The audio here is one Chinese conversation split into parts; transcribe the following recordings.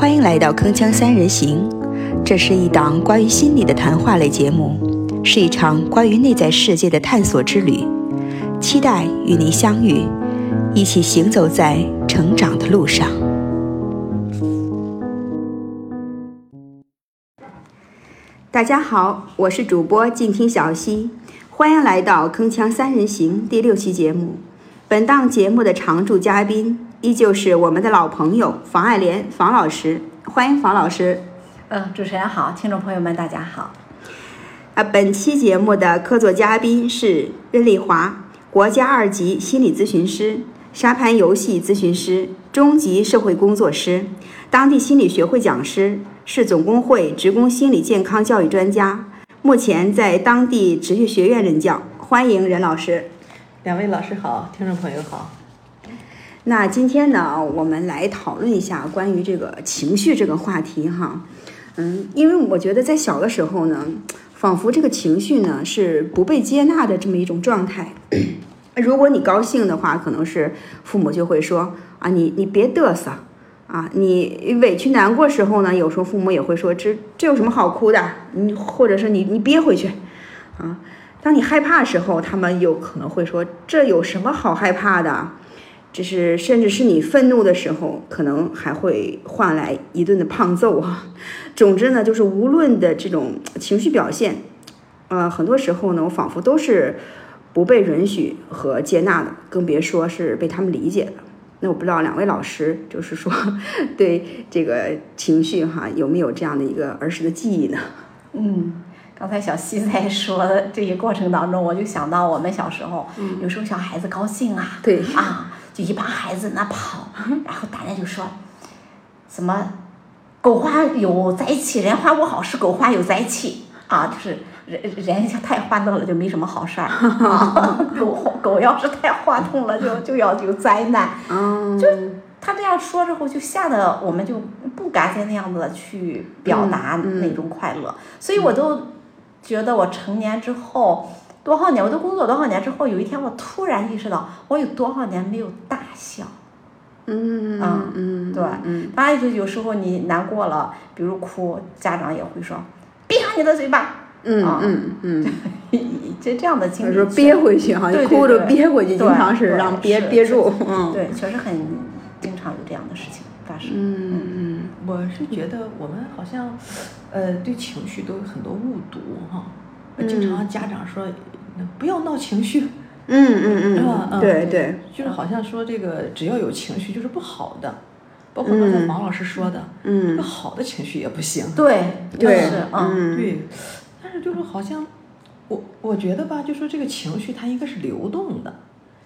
欢迎来到《铿锵三人行》，这是一档关于心理的谈话类节目，是一场关于内在世界的探索之旅。期待与您相遇，一起行走在成长的路上。大家好，我是主播静听小溪，欢迎来到《铿锵三人行》第六期节目。本档节目的常驻嘉宾依旧是我们的老朋友房爱莲房老师，欢迎房老师。嗯，主持人好，听众朋友们大家好。啊，本期节目的客座嘉宾是任丽华，国家二级心理咨询师、沙盘游戏咨询师、中级社会工作师、当地心理学会讲师，是总工会职工心理健康教育专家，目前在当地职业学院任教。欢迎任老师。两位老师好，听众朋友好。那今天呢，我们来讨论一下关于这个情绪这个话题哈。嗯，因为我觉得在小的时候呢，仿佛这个情绪呢是不被接纳的这么一种状态。如果你高兴的话，可能是父母就会说啊，你你别嘚瑟啊。你委屈难过时候呢，有时候父母也会说，这这有什么好哭的？你或者是你你憋回去啊。当你害怕时候，他们有可能会说：“这有什么好害怕的？”这是甚至是你愤怒的时候，可能还会换来一顿的胖揍啊。总之呢，就是无论的这种情绪表现，呃，很多时候呢，我仿佛都是不被允许和接纳的，更别说是被他们理解的。那我不知道两位老师，就是说对这个情绪哈，有没有这样的一个儿时的记忆呢？嗯。刚才小西在说的这些过程当中，我就想到我们小时候，有时候小孩子高兴啊，对啊，就一帮孩子那跑，然后大家就说，什么，狗花有灾气，人花无好事，狗花有灾气。啊，就是人人家太欢乐了就没什么好事儿，狗狗要是太欢痛了就就要有灾难，就他这样说之后就吓得我们就不敢再那样子去表达那种快乐，所以我都。觉得我成年之后多少年，我都工作多少年之后，有一天我突然意识到，我有多少年没有大笑。嗯嗯嗯对，嗯当然就有时候你难过了，比如哭，家长也会说闭上你的嘴巴。嗯嗯嗯，就这样的经历。说憋回去哈，哭着憋回去，经常是让憋憋住。嗯，对，确实很经常有这样的事情发生。嗯嗯，我是觉得我们好像。呃，对情绪都有很多误读哈，经常家长说不要闹情绪，嗯嗯嗯，是吧？对对，就是好像说这个只要有情绪就是不好的，包括刚才王老师说的，嗯，好的情绪也不行，对。对是嗯。对，但是就是好像我我觉得吧，就说这个情绪它应该是流动的，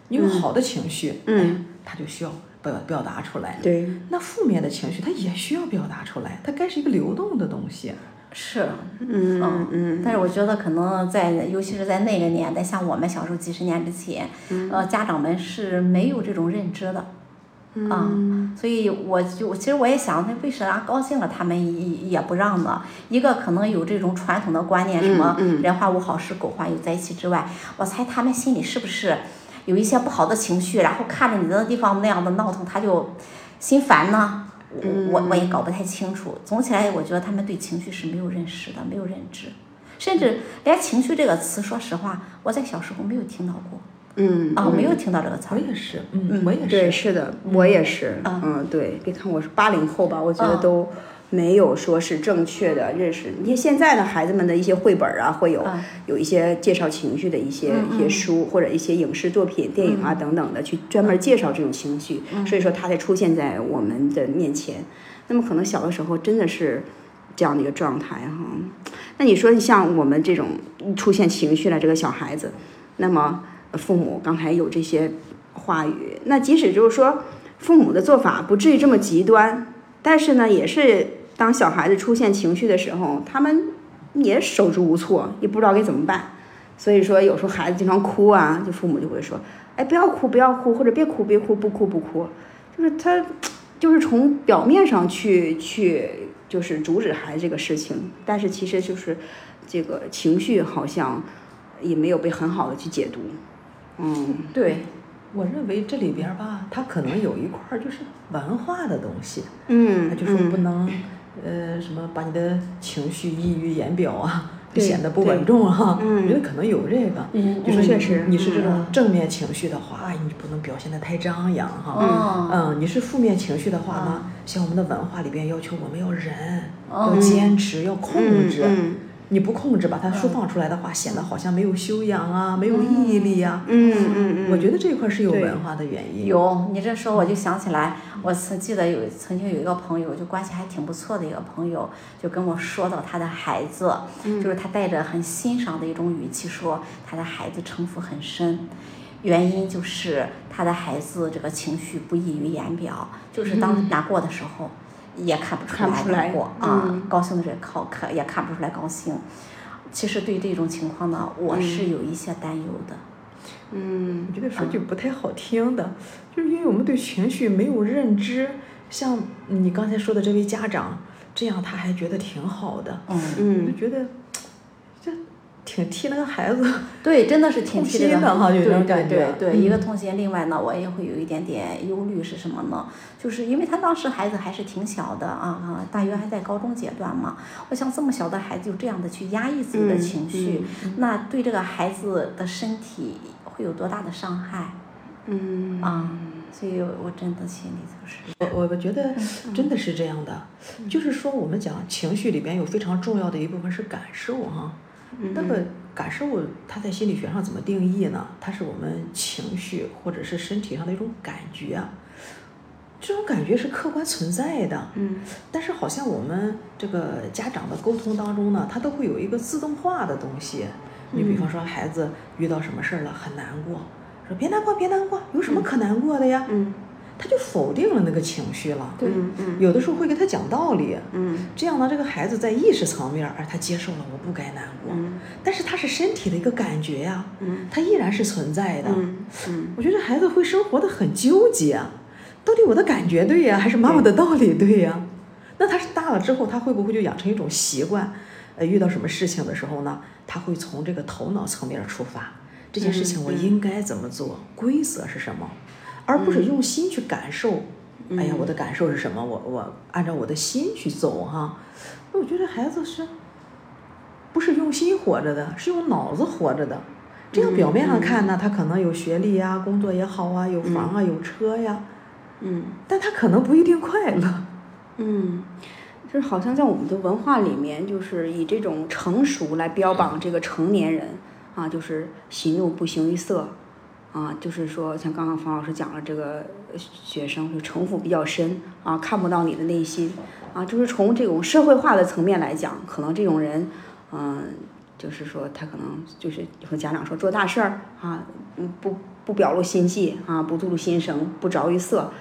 你有好的情绪，嗯，它就需要。表表达出来，对，那负面的情绪它也需要表达出来，它该是一个流动的东西，是，嗯嗯，但是我觉得可能在，尤其是在那个年代，像我们小时候几十年之前，呃，家长们是没有这种认知的，啊，所以我就其实我也想，那为啥高兴了他们也也不让呢？一个可能有这种传统的观念，什么人话无好事，狗话有灾气之外，我猜他们心里是不是？有一些不好的情绪，然后看着你那地方那样的闹腾，他就心烦呢。我我我也搞不太清楚。总起来，我觉得他们对情绪是没有认识的，没有认知，甚至连“情绪”这个词，说实话，我在小时候没有听到过。嗯啊，没有听到这个词。我也是，嗯，我也是。对，是的，我也是。嗯，对，别看我是八零后吧，我觉得都。没有说是正确的认识。你看现在的孩子们的一些绘本啊，会有有一些介绍情绪的一些一些书，或者一些影视作品、电影啊等等的，去专门介绍这种情绪。所以说它才出现在我们的面前。那么可能小的时候真的是这样的一个状态哈。那你说你像我们这种出现情绪了这个小孩子，那么父母刚才有这些话语，那即使就是说父母的做法不至于这么极端，但是呢也是。当小孩子出现情绪的时候，他们也手足无措，也不知道该怎么办。所以说，有时候孩子经常哭啊，就父母就会说：“哎，不要哭，不要哭，或者别哭，别哭，不哭不哭。”就是他，就是从表面上去去，就是阻止孩子这个事情，但是其实就是这个情绪好像也没有被很好的去解读。嗯，对，我认为这里边儿吧，它可能有一块儿就是文化的东西，嗯，它就说不能，呃，什么把你的情绪溢于言表啊，显得不稳重哈。我觉得可能有这个，嗯就是确实你是这种正面情绪的话，哎，你不能表现的太张扬哈。嗯嗯，你是负面情绪的话呢，像我们的文化里边要求我们要忍，要嗯坚持，要控制。嗯你不控制，把它释放出来的话，显得好像没有修养啊，没有毅力呀、嗯嗯嗯，我觉得这一块是有文化的原因。有，你这说我就想起来，我曾记得有曾经有一个朋友，就关系还挺不错的一个朋友，就跟我说到他的孩子，就是他带着很欣赏的一种语气说，他的孩子城府很深，原因就是他的孩子这个情绪不溢于言表，就是当难过的时候。也看不出来难过啊，嗯高兴的时候靠看也看不出来高兴。其实对这种情况呢，我是有一些担忧的。嗯我觉得说句不太好听的，就是因为我们对情绪没有认知，像你刚才说的这位家长，这样他还觉得挺好的，嗯，就觉得这挺替那个孩子。对，真的是挺痛替的哈有种感对觉对，一个嗯痛心，另外呢，我也会有一点点忧虑是什么呢？就是因为他当时孩子还是挺小的啊啊，大约还在高中阶段嘛。我想这么小的孩子就这样的去压抑自己的嗯情绪，那对这个孩子的身体会有多大的伤害嗯啊？所以我真的心里就是，我我我觉得真的是这样的，就是说我们讲情绪里边有非常重要的一部分是感受哈。那么感受它在心理学上怎么定义呢？它是我们情绪或者是身体上的一种感觉啊。这种感觉是客观存在的，嗯但是好像我们这个家长的沟通当中呢，它都会有一个自动化的东西。你比方说孩子遇到什么事儿了很难过，说别难过别难过，有什么可难过的呀？嗯他就否定了那个情绪了。对嗯嗯有的时候会跟他讲道理，嗯这样呢，这个孩子在意识层面，而他接受了我不该难过，嗯但是他是身体的一个感觉呀，嗯他依然是存在的。嗯嗯我觉得孩子会生活的很纠结，到底我的感觉对呀，还是妈妈的道理对呀？那他是大了之后，他会不会就养成一种习惯？呃，遇到什么事情的时候呢，他会从这个头脑层面出发，这件事情我应该怎么做，规则是什么，而不是用心去感受。哎呀，我的感受是什么？我我按照我的心去走哈。那我觉得孩子是，不是用心活着的，是用脑子活着的。这样表面上看呢，他可能有学历呀，工作也好啊，有房啊，有车呀，嗯但他可能不一定快乐。嗯，就是好像在我们的文化里面，就是以这种成熟来标榜这个成年人啊，就是喜怒不形于色啊，就是说像刚刚冯老师讲了，这个学生就城府比较深啊，看不到你的内心啊，就是从这种社会化的层面来讲，可能这种人，嗯、就是说他可能就是和家长说做大事儿啊，嗯不不表露心迹啊，不吐露心声，不着于色。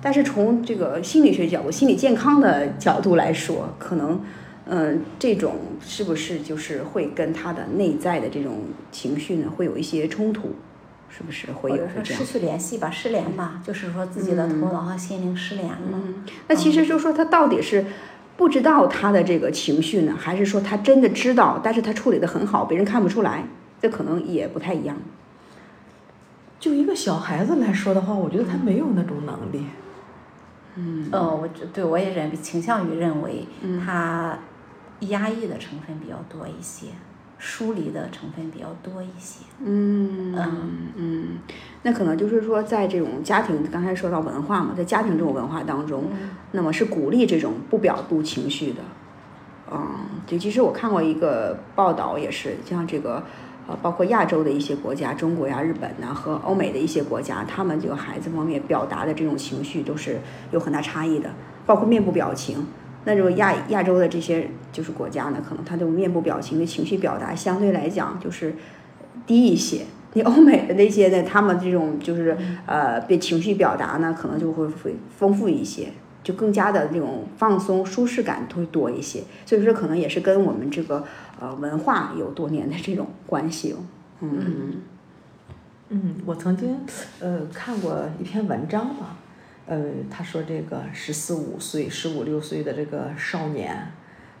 但是从这个心理学角度、心理健康的角度来说，可能，嗯、这种是不是就是会跟他的内在的这种情绪呢，会有一些冲突，是不是会有失？去联系吧，失联吧，就是说自己的头脑和心灵失联了。嗯，那其实就说他到底是不知道他的这个情绪呢，还是说他真的知道，但是他处理的很好，别人看不出来，这可能也不太一样。就一个小孩子来说的话，我觉得他没有那种能力。嗯呃，我这对我也认倾向于认为，他压抑的成分比较多一些，疏离的成分比较多一些。嗯嗯嗯，那可能就是说，在这种家庭，刚才说到文化嘛，在家庭这种文化当中，那么是鼓励这种不表露情绪的。嗯，就，其实我看过一个报道，也是像这个，呃，包括亚洲的一些国家，中国呀、日本呐、和欧美的一些国家，他们这个孩子方面表达的这种情绪都是有很大差异的，包括面部表情。那种亚亚洲的这些就是国家呢，可能他这种面部表情的情绪表达相对来讲就是低一些。你欧美的那些呢，他们这种就是呃，被情绪表达呢，可能就会会丰富一些，就更加的这种放松、舒适感会多一些。所以说，可能也是跟我们这个呃文化有多年的这种关系哦。嗯嗯，我曾经呃看过一篇文章吧，呃，他说这个十四五岁、十五六岁的这个少年，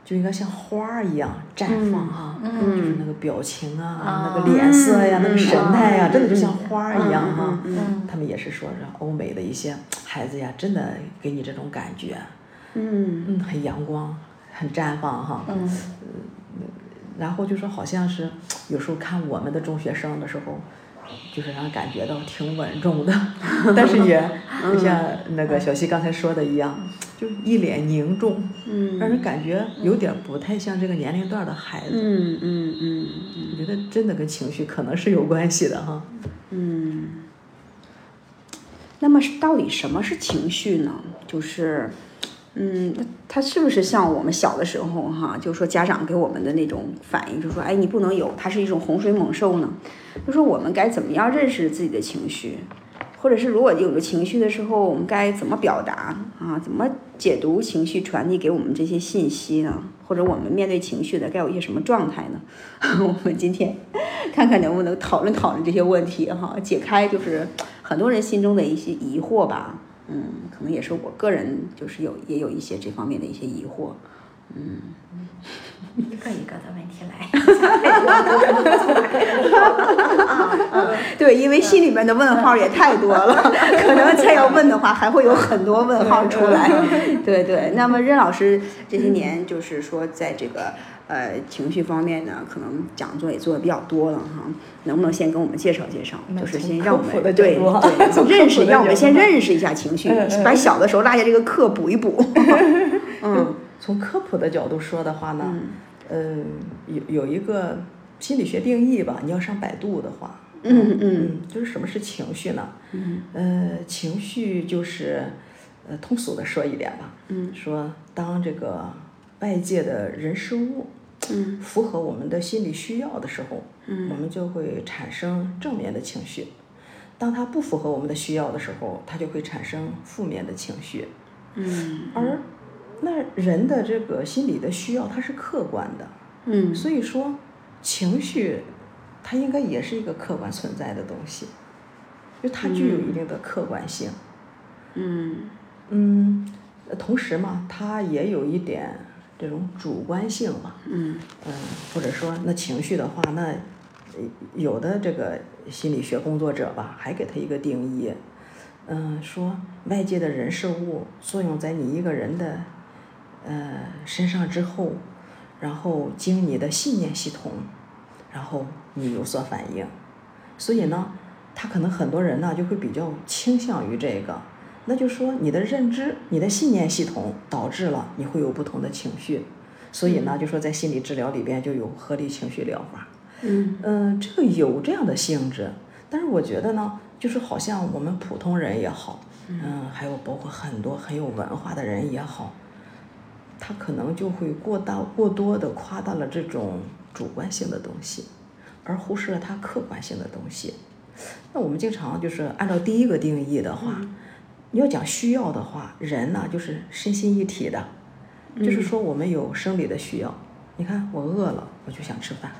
就应该像花儿一样绽放哈，嗯就是。那个表情啊，啊那个脸色呀，那个神态呀，嗯真的就像花儿一样哈。嗯他们也是说是欧美的一些孩子呀，真的给你这种感觉，嗯。嗯，很阳光，很绽放哈。嗯。然后就说好像是有时候看我们的中学生的时候，就是让人感觉到挺稳重的，但是也就像那个小溪刚才说的一样，就一脸凝重，嗯让人感觉有点不太像这个年龄段的孩子。嗯嗯嗯我觉得真的跟情绪可能是有关系的哈。嗯。那么是到底什么是情绪呢？就是，嗯，它是不是像我们小的时候哈，就是说家长给我们的那种反应，就说，哎，你不能有，它是一种洪水猛兽呢？就说我们该怎么样认识自己的情绪，或者是如果有了情绪的时候，我们该怎么表达啊？怎么解读情绪传递给我们这些信息呢？或者我们面对情绪的该有一些什么状态呢？我们今天看看能不能讨论讨论这些问题哈，解开就是很多人心中的一些疑惑吧。嗯，可能也是我个人就是有也有一些这方面的一些疑惑。嗯 一个一个的问题来。对，因为心里面的问号也太多了，可能再要问的话，还会有很多问号出来。对对，那么任老师这些年就是说，在这个呃情绪方面呢，可能讲座也做的比较多了哈，能不能先跟我们介绍介绍？就是先让我们对对认识，让我们先认识一下情绪把小的时候落下这个课补一补。嗯从科普的角度说的话呢，嗯，有有一个心理学定义吧，你要上百度的话，嗯嗯嗯，就是什么是情绪呢？嗯。呃，情绪就是，呃，通俗的说一点吧，嗯。说当这个外界的人事物嗯。符合我们的心理需要的时候，嗯。我们就会产生正面的情绪；当它不符合我们的需要的时候，它就会产生负面的情绪。嗯。而那人的这个心理的需要，它是客观的，嗯。所以说情绪它应该也是一个客观存在的东西，就它具有一定的客观性。嗯嗯，呃同时嘛，它也有一点这种主观性嘛。嗯嗯，或者说那情绪的话，那呃有的这个心理学工作者吧，还给他一个定义，嗯，说外界的人事物作用在你一个人的呃身上之后，然后经你的信念系统，然后你有所反应，所以呢，他可能很多人呢就会比较倾向于这个。那就说你的认知、你的信念系统导致了你会有不同的情绪，所以呢，就说在心理治疗里边就有合理情绪疗法。嗯。嗯，这个有这样的性质，但是我觉得呢，就是好像我们普通人也好，嗯，还有包括很多很有文化的人也好，他可能就会过大过多的夸大了这种主观性的东西，而忽视了它客观性的东西。那我们经常就是按照第一个定义的话，你要讲需要的话，人呢就是身心一体的，就是说我们有生理的需要。你看我饿了，我就想吃饭；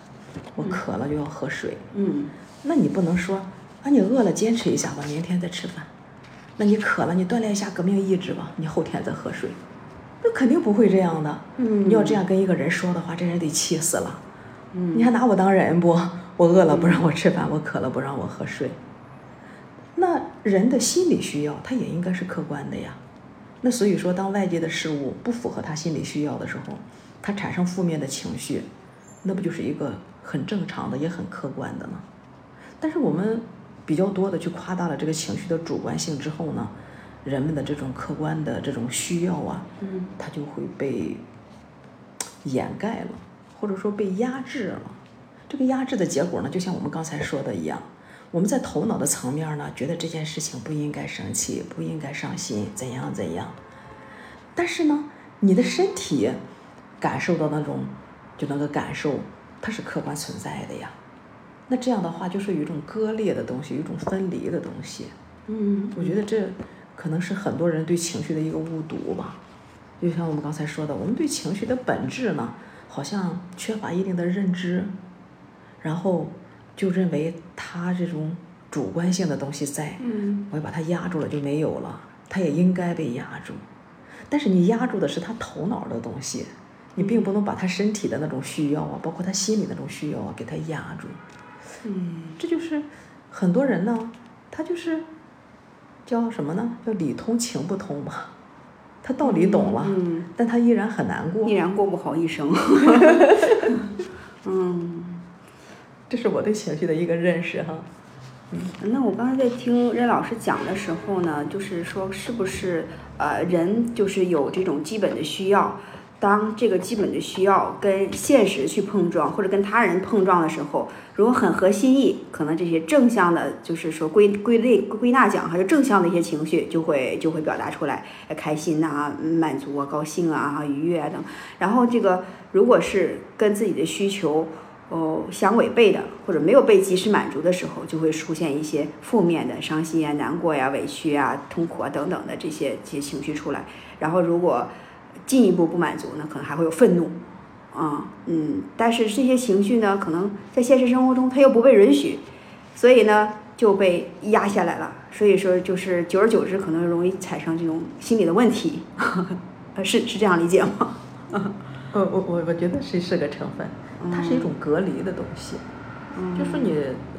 我渴了就要喝水。嗯那你不能说啊，你饿了坚持一下吧，明天再吃饭。那你渴了，你锻炼一下革命意志吧，你后天再喝水。那肯定不会这样的。嗯你要这样跟一个人说的话，这人得气死了。嗯你还拿我当人不？我饿了不让我吃饭，我渴了不让我喝水。那人的心理需要，他也应该是客观的呀。那所以说，当外界的事物不符合他心理需要的时候，他产生负面的情绪，那不就是一个很正常的，也很客观的吗？但是我们比较多的去夸大了这个情绪的主观性之后呢，人们的这种客观的这种需要啊，嗯它就会被掩盖了，或者说被压制了。这个压制的结果呢，就像我们刚才说的一样，我们在头脑的层面呢，觉得这件事情不应该生气，不应该伤心，怎样怎样。但是呢，你的身体感受到那种就那个感受，它是客观存在的呀。那这样的话，就是有一种割裂的东西，有一种分离的东西。嗯我觉得这可能是很多人对情绪的一个误读吧。就像我们刚才说的，我们对情绪的本质呢，好像缺乏一定的认知，然后就认为他这种主观性的东西在，嗯我要把它压住了就没有了，他也应该被压住。但是你压住的是他头脑的东西，你并不能把他身体的那种需要啊，包括他心里那种需要啊，给他压住。嗯，这就是很多人呢，他就是叫什么呢？叫理通情不通嘛。他道理懂了，嗯，但他依然很难过依。然过不好一生。嗯。这是我对情绪的一个认识哈。嗯那我刚才在听任老师讲的时候呢，就是说是不是呃人就是有这种基本的需要，当这个基本的需要跟现实去碰撞，或者跟他人碰撞的时候，如果很合心意，可能这些正向的，就是说归归类归纳讲，还是正向的一些情绪就会 就会表达出来，开心呐、满足啊、高兴啊、愉悦啊等。然后这个如果是跟自己的需求。哦，相违背的或者没有被及时满足的时候，就会出现一些负面的、伤心呀、难过呀、委屈啊、痛苦啊等等的这些这些情绪出来。然后如果进一步不满足呢，可能还会有愤怒，啊，嗯，但是这些情绪呢，可能在现实生活中它又不被允许，所以呢就被压下来了。所以说，就是久而久之，可能容易产生这种心理的问题，是是这样理解吗？呃，我我我觉得是是个成分，它是一种隔离的东西，就说你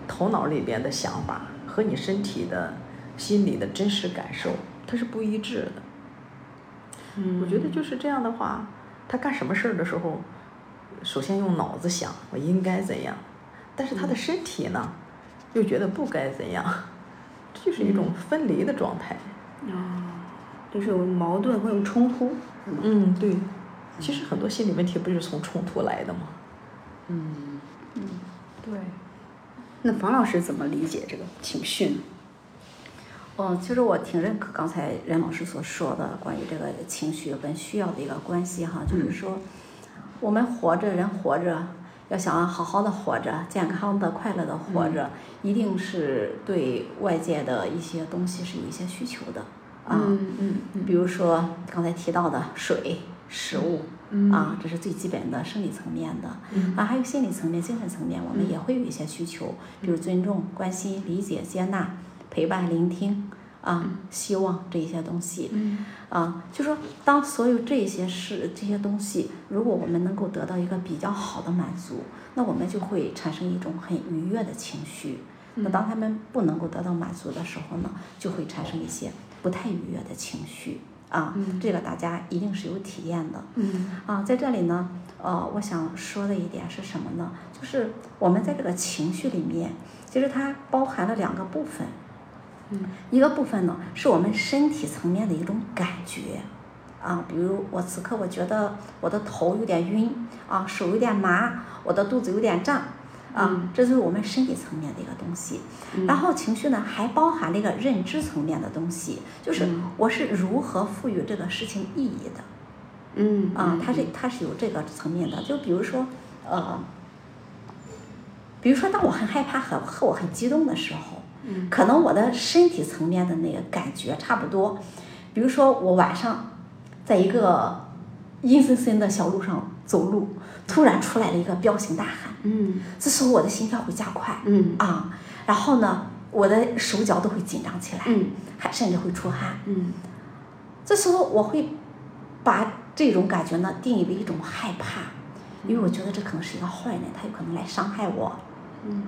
头脑里边的想法和你身体的、心理的真实感受，它是不一致的。嗯我觉得就是这样的话，他干什么事儿的时候，首先用脑子想我应该怎样，但是他的身体呢，又觉得不该怎样，这就是一种分离的状态。啊，就是有矛盾会有冲突，嗯，对。其实很多心理问题不就是从冲突来的吗？嗯，对。那房老师怎么理解这个情绪呢？哦，其实我挺认可刚才任老师所说的关于这个情绪跟需要的一个关系哈，就是说，我们活着，人活着，要想好好的活着，健康的、快乐的活着，一定是对外界的一些东西是有一些需求的啊。嗯嗯比如说刚才提到的水、食物，嗯。啊，这是最基本的生理层面的。嗯。啊，还有心理层面、精神层面，我们也会有一些需求，比如尊重、关心、理解、接纳、陪伴、聆听啊，希望这一些东西。嗯啊，就说当所有这些事、这些东西，如果我们能够得到一个比较好的满足，那我们就会产生一种很愉悦的情绪。那当他们不能够得到满足的时候呢，就会产生一些不太愉悦的情绪啊。嗯这个大家一定是有体验的。嗯啊，在这里呢，呃，我想说的一点是什么呢？就是我们在这个情绪里面，其实它包含了两个部分。嗯。一个部分呢，是我们身体层面的一种感觉，啊，比如我此刻我觉得我的头有点晕，啊，手有点麻，我的肚子有点胀，啊嗯，这就是我们身体层面的一个东西。然后情绪呢，还包含了一个认知层面的东西，就是嗯。我是如何赋予这个事情意义的。嗯啊，它是它是有这个层面的，就比如说，呃，比如说当我很害怕和和我很激动的时候，嗯。可能我的身体层面的那个感觉差不多。比如说我晚上在一个阴森森的小路上走路，突然出来了一个彪形大汉，嗯。这时候我的心跳会加快，嗯。啊，然后呢，我的手脚都会紧张起来，嗯。还甚至会出汗。嗯。这时候我会把这种感觉呢定义为一种害怕，因为我觉得这可能是一个坏人，他有可能来伤害我。嗯。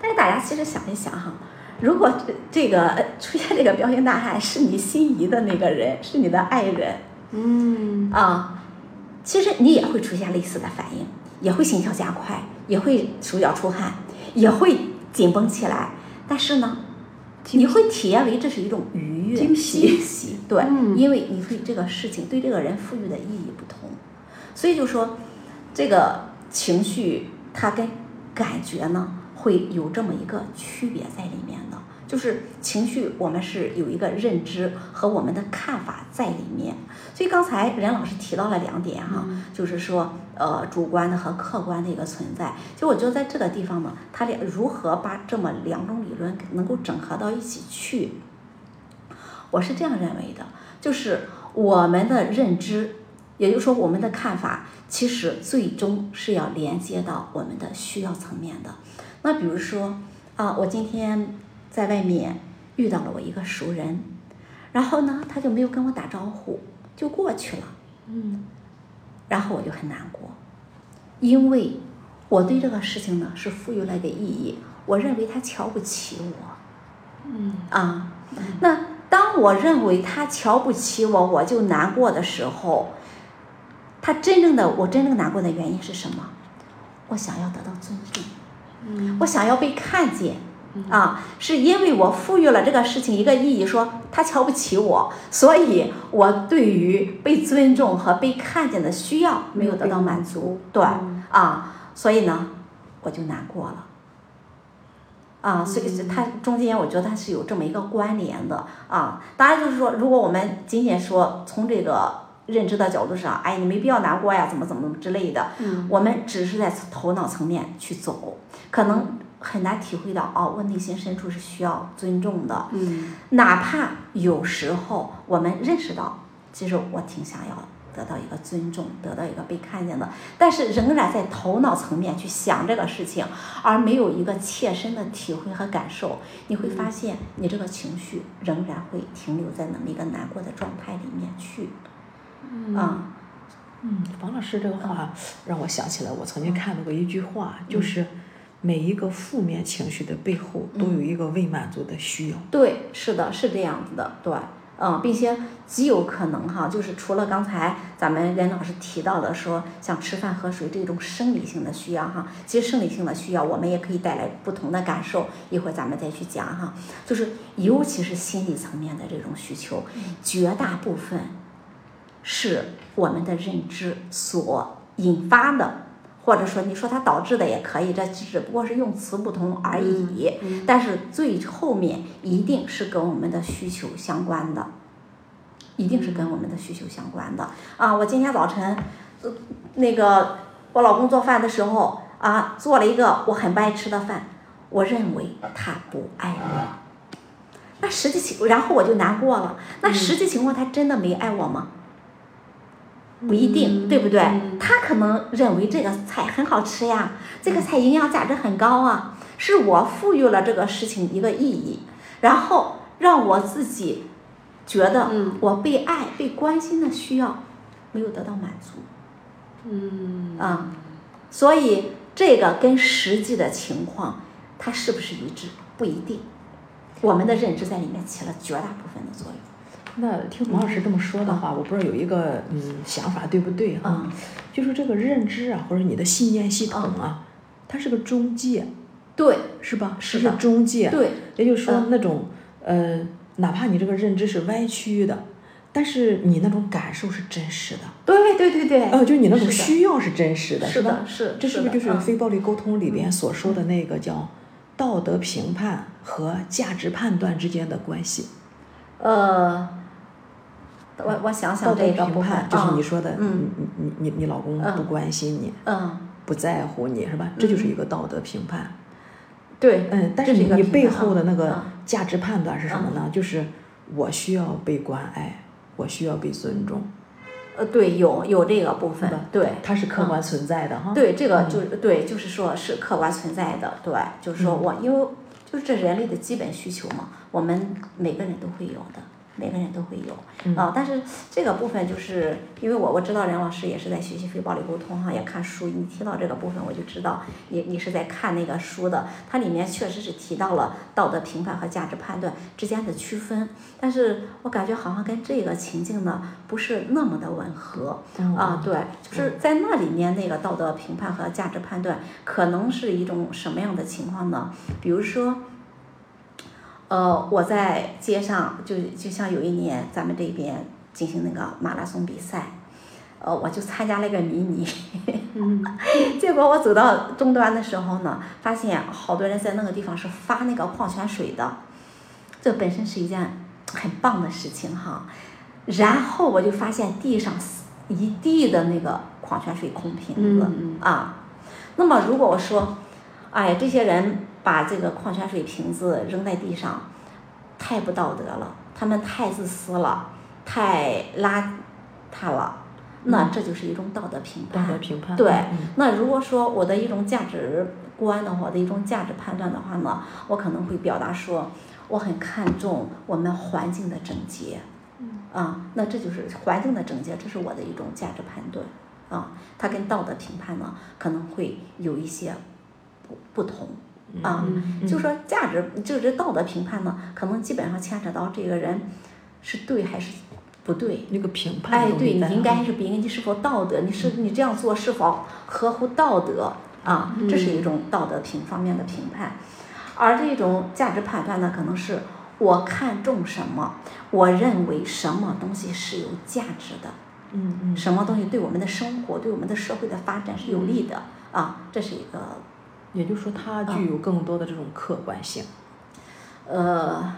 但是大家其实想一想哈，如果这这个呃出现这个彪形大汉是你心仪的那个人，是你的爱人。嗯。啊，其实你也会出现类似的反应，也会心跳加快，也会手脚出汗，也会紧绷起来。但是呢，你会体验为这是一种愉悦、惊喜。对，嗯。因为你对这个事情、对这个人赋予的意义不同，所以就说这个情绪它跟感觉呢会有这么一个区别在里面的，就是情绪我们是有一个认知和我们的看法在里面。所以刚才任老师提到了两点哈，就是说呃主观的和客观的一个存在。就我觉得在这个地方呢，他俩如何把这么两种理论能够整合到一起去，我是这样认为的，就是我们的认知，也就是说我们的看法，其实最终是要连接到我们的需要层面的。那比如说啊，我今天在外面遇到了我一个熟人，然后呢，他就没有跟我打招呼，就过去了。嗯然后我就很难过，因为我对这个事情呢是赋予了一个意义，我认为他瞧不起我。嗯啊，那当我认为他瞧不起我，我就难过的时候，他真正的我真正难过的原因是什么？我想要得到尊重，嗯我想要被看见。啊，是因为我赋予了这个事情一个意义，说他瞧不起我，所以我对于被尊重和被看见的需要没有得到满足，对啊，所以呢，我就难过了。啊，所以它中间我觉得它是有这么一个关联的啊。当然就是说，如果我们仅仅说从这个认知的角度上，哎，你没必要难过呀，怎么怎么之类的，我们只是在头脑层面去走，可能很难体会到哦，我内心深处是需要尊重的。嗯哪怕有时候我们认识到，其实我挺想要得到一个尊重，得到一个被看见的，但是仍然在头脑层面去想这个事情，而没有一个切身的体会和感受，你会发现你这个情绪仍然会停留在那么一个难过的状态里面去。啊、嗯，王老师这个话让我想起来，我曾经看到过一句话，就是每一个负面情绪的背后都有一个未满足的需要。对，是的，是这样子的，对，嗯，并且极有可能哈，就是除了刚才咱们任老师提到的说，像吃饭喝水这种生理性的需要哈，其实生理性的需要我们也可以带来不同的感受，一会儿咱们再去讲哈，就是尤其是心理层面的这种需求，绝大部分是我们的认知所引发的。或者说，你说它导致的也可以，这只不过是用词不同而已。但是最后面一定是跟我们的需求相关的，一定是跟我们的需求相关的啊！我今天早晨，呃那个我老公做饭的时候啊，做了一个我很不爱吃的饭，我认为他不爱我。那实际情，然后我就难过了。那实际情况，他真的没爱我吗？不一定，对不对？他可能认为这个菜很好吃呀，这个菜营养价值很高啊，是我赋予了这个事情一个意义，然后让我自己觉得我被爱、被关心的需要没有得到满足。嗯啊，所以这个跟实际的情况它是不是一致不一定，我们的认知在里面起了绝大部分的作用。那听王老师这么说的话，我不知道有一个嗯想法对不对哈、嗯，就是这个认知啊，或者你的信念系统啊，它是个中介，对是吧？是的是中介。对，也就是说嗯，那种呃，哪怕你这个认知是歪曲的，但是你那种感受是真实的，对对对对，呃，就是你那种需要是真实的，是吧？是这是不是就是非暴力沟通里边所说的那个叫道德评判和价值判断之间的关系？呃，我我想想这个评判就是你啊说的，嗯你你你老公嗯不关心你，嗯，不在乎你是吧？这就是一个道德评判。对，嗯，但是你你背后的那个啊价值判断是什么呢？就是我需要被关爱，我需要被尊重，呃，对，有有这个部分，对，它是客嗯观存在的哈。对，这个就是对，就是说是客观存在的，对，就是说我因为就是这人类的基本需求嘛，我们每个人都会有的，每个人都会有啊、但是这个部分就是因为我我知道梁老师也是在学习非暴力沟通哈，也看书，你提到这个部分，我就知道你你是在看那个书的，它里面确实是提到了道德评判和价值判断之间的区分，但是我感觉好像跟这个情境呢不是那么的吻合。嗯啊，对，就是在那里面那个道德评判和价值判断，可能是一种什么样的情况呢？比如说，呃，我在街上就就像有一年咱们这边进行那个马拉松比赛，呃，我就参加了一个迷你，结果我走到终端的时候呢，发现好多人在那个地方是发那个矿泉水的，这本身是一件很棒的事情哈。然后我就发现地上一地的那个矿泉水空瓶子、嗯啊。那么如果我说，哎，这些人把这个矿泉水瓶子扔在地上，太不道德了，他们太自私了，太邋遢了，那这就是一种道德评判。道德评判。对嗯那如果说我的一种价值观的话，我的一种价值判断的话呢，我可能会表达说，我很看重我们环境的整洁。啊，那这就是环境的整洁，这是我的一种价值判断。啊，它跟道德评判呢可能会有一些不不同啊。就说价值，就是道德评判呢，可能基本上牵扯到这个人是对还是不对。那个评判。哎，对你应该是不应该？你是否道德？你是你这样做是否合乎道德啊？这是一种道德评方面的评判。而这种价值判断呢，可能是我看重什么，我认为什么东西是有价值的。嗯嗯，什么东西对我们的生活、对我们的社会的发展是有利的啊？这是一个，也就是说，它具有更多的这种客观性。呃，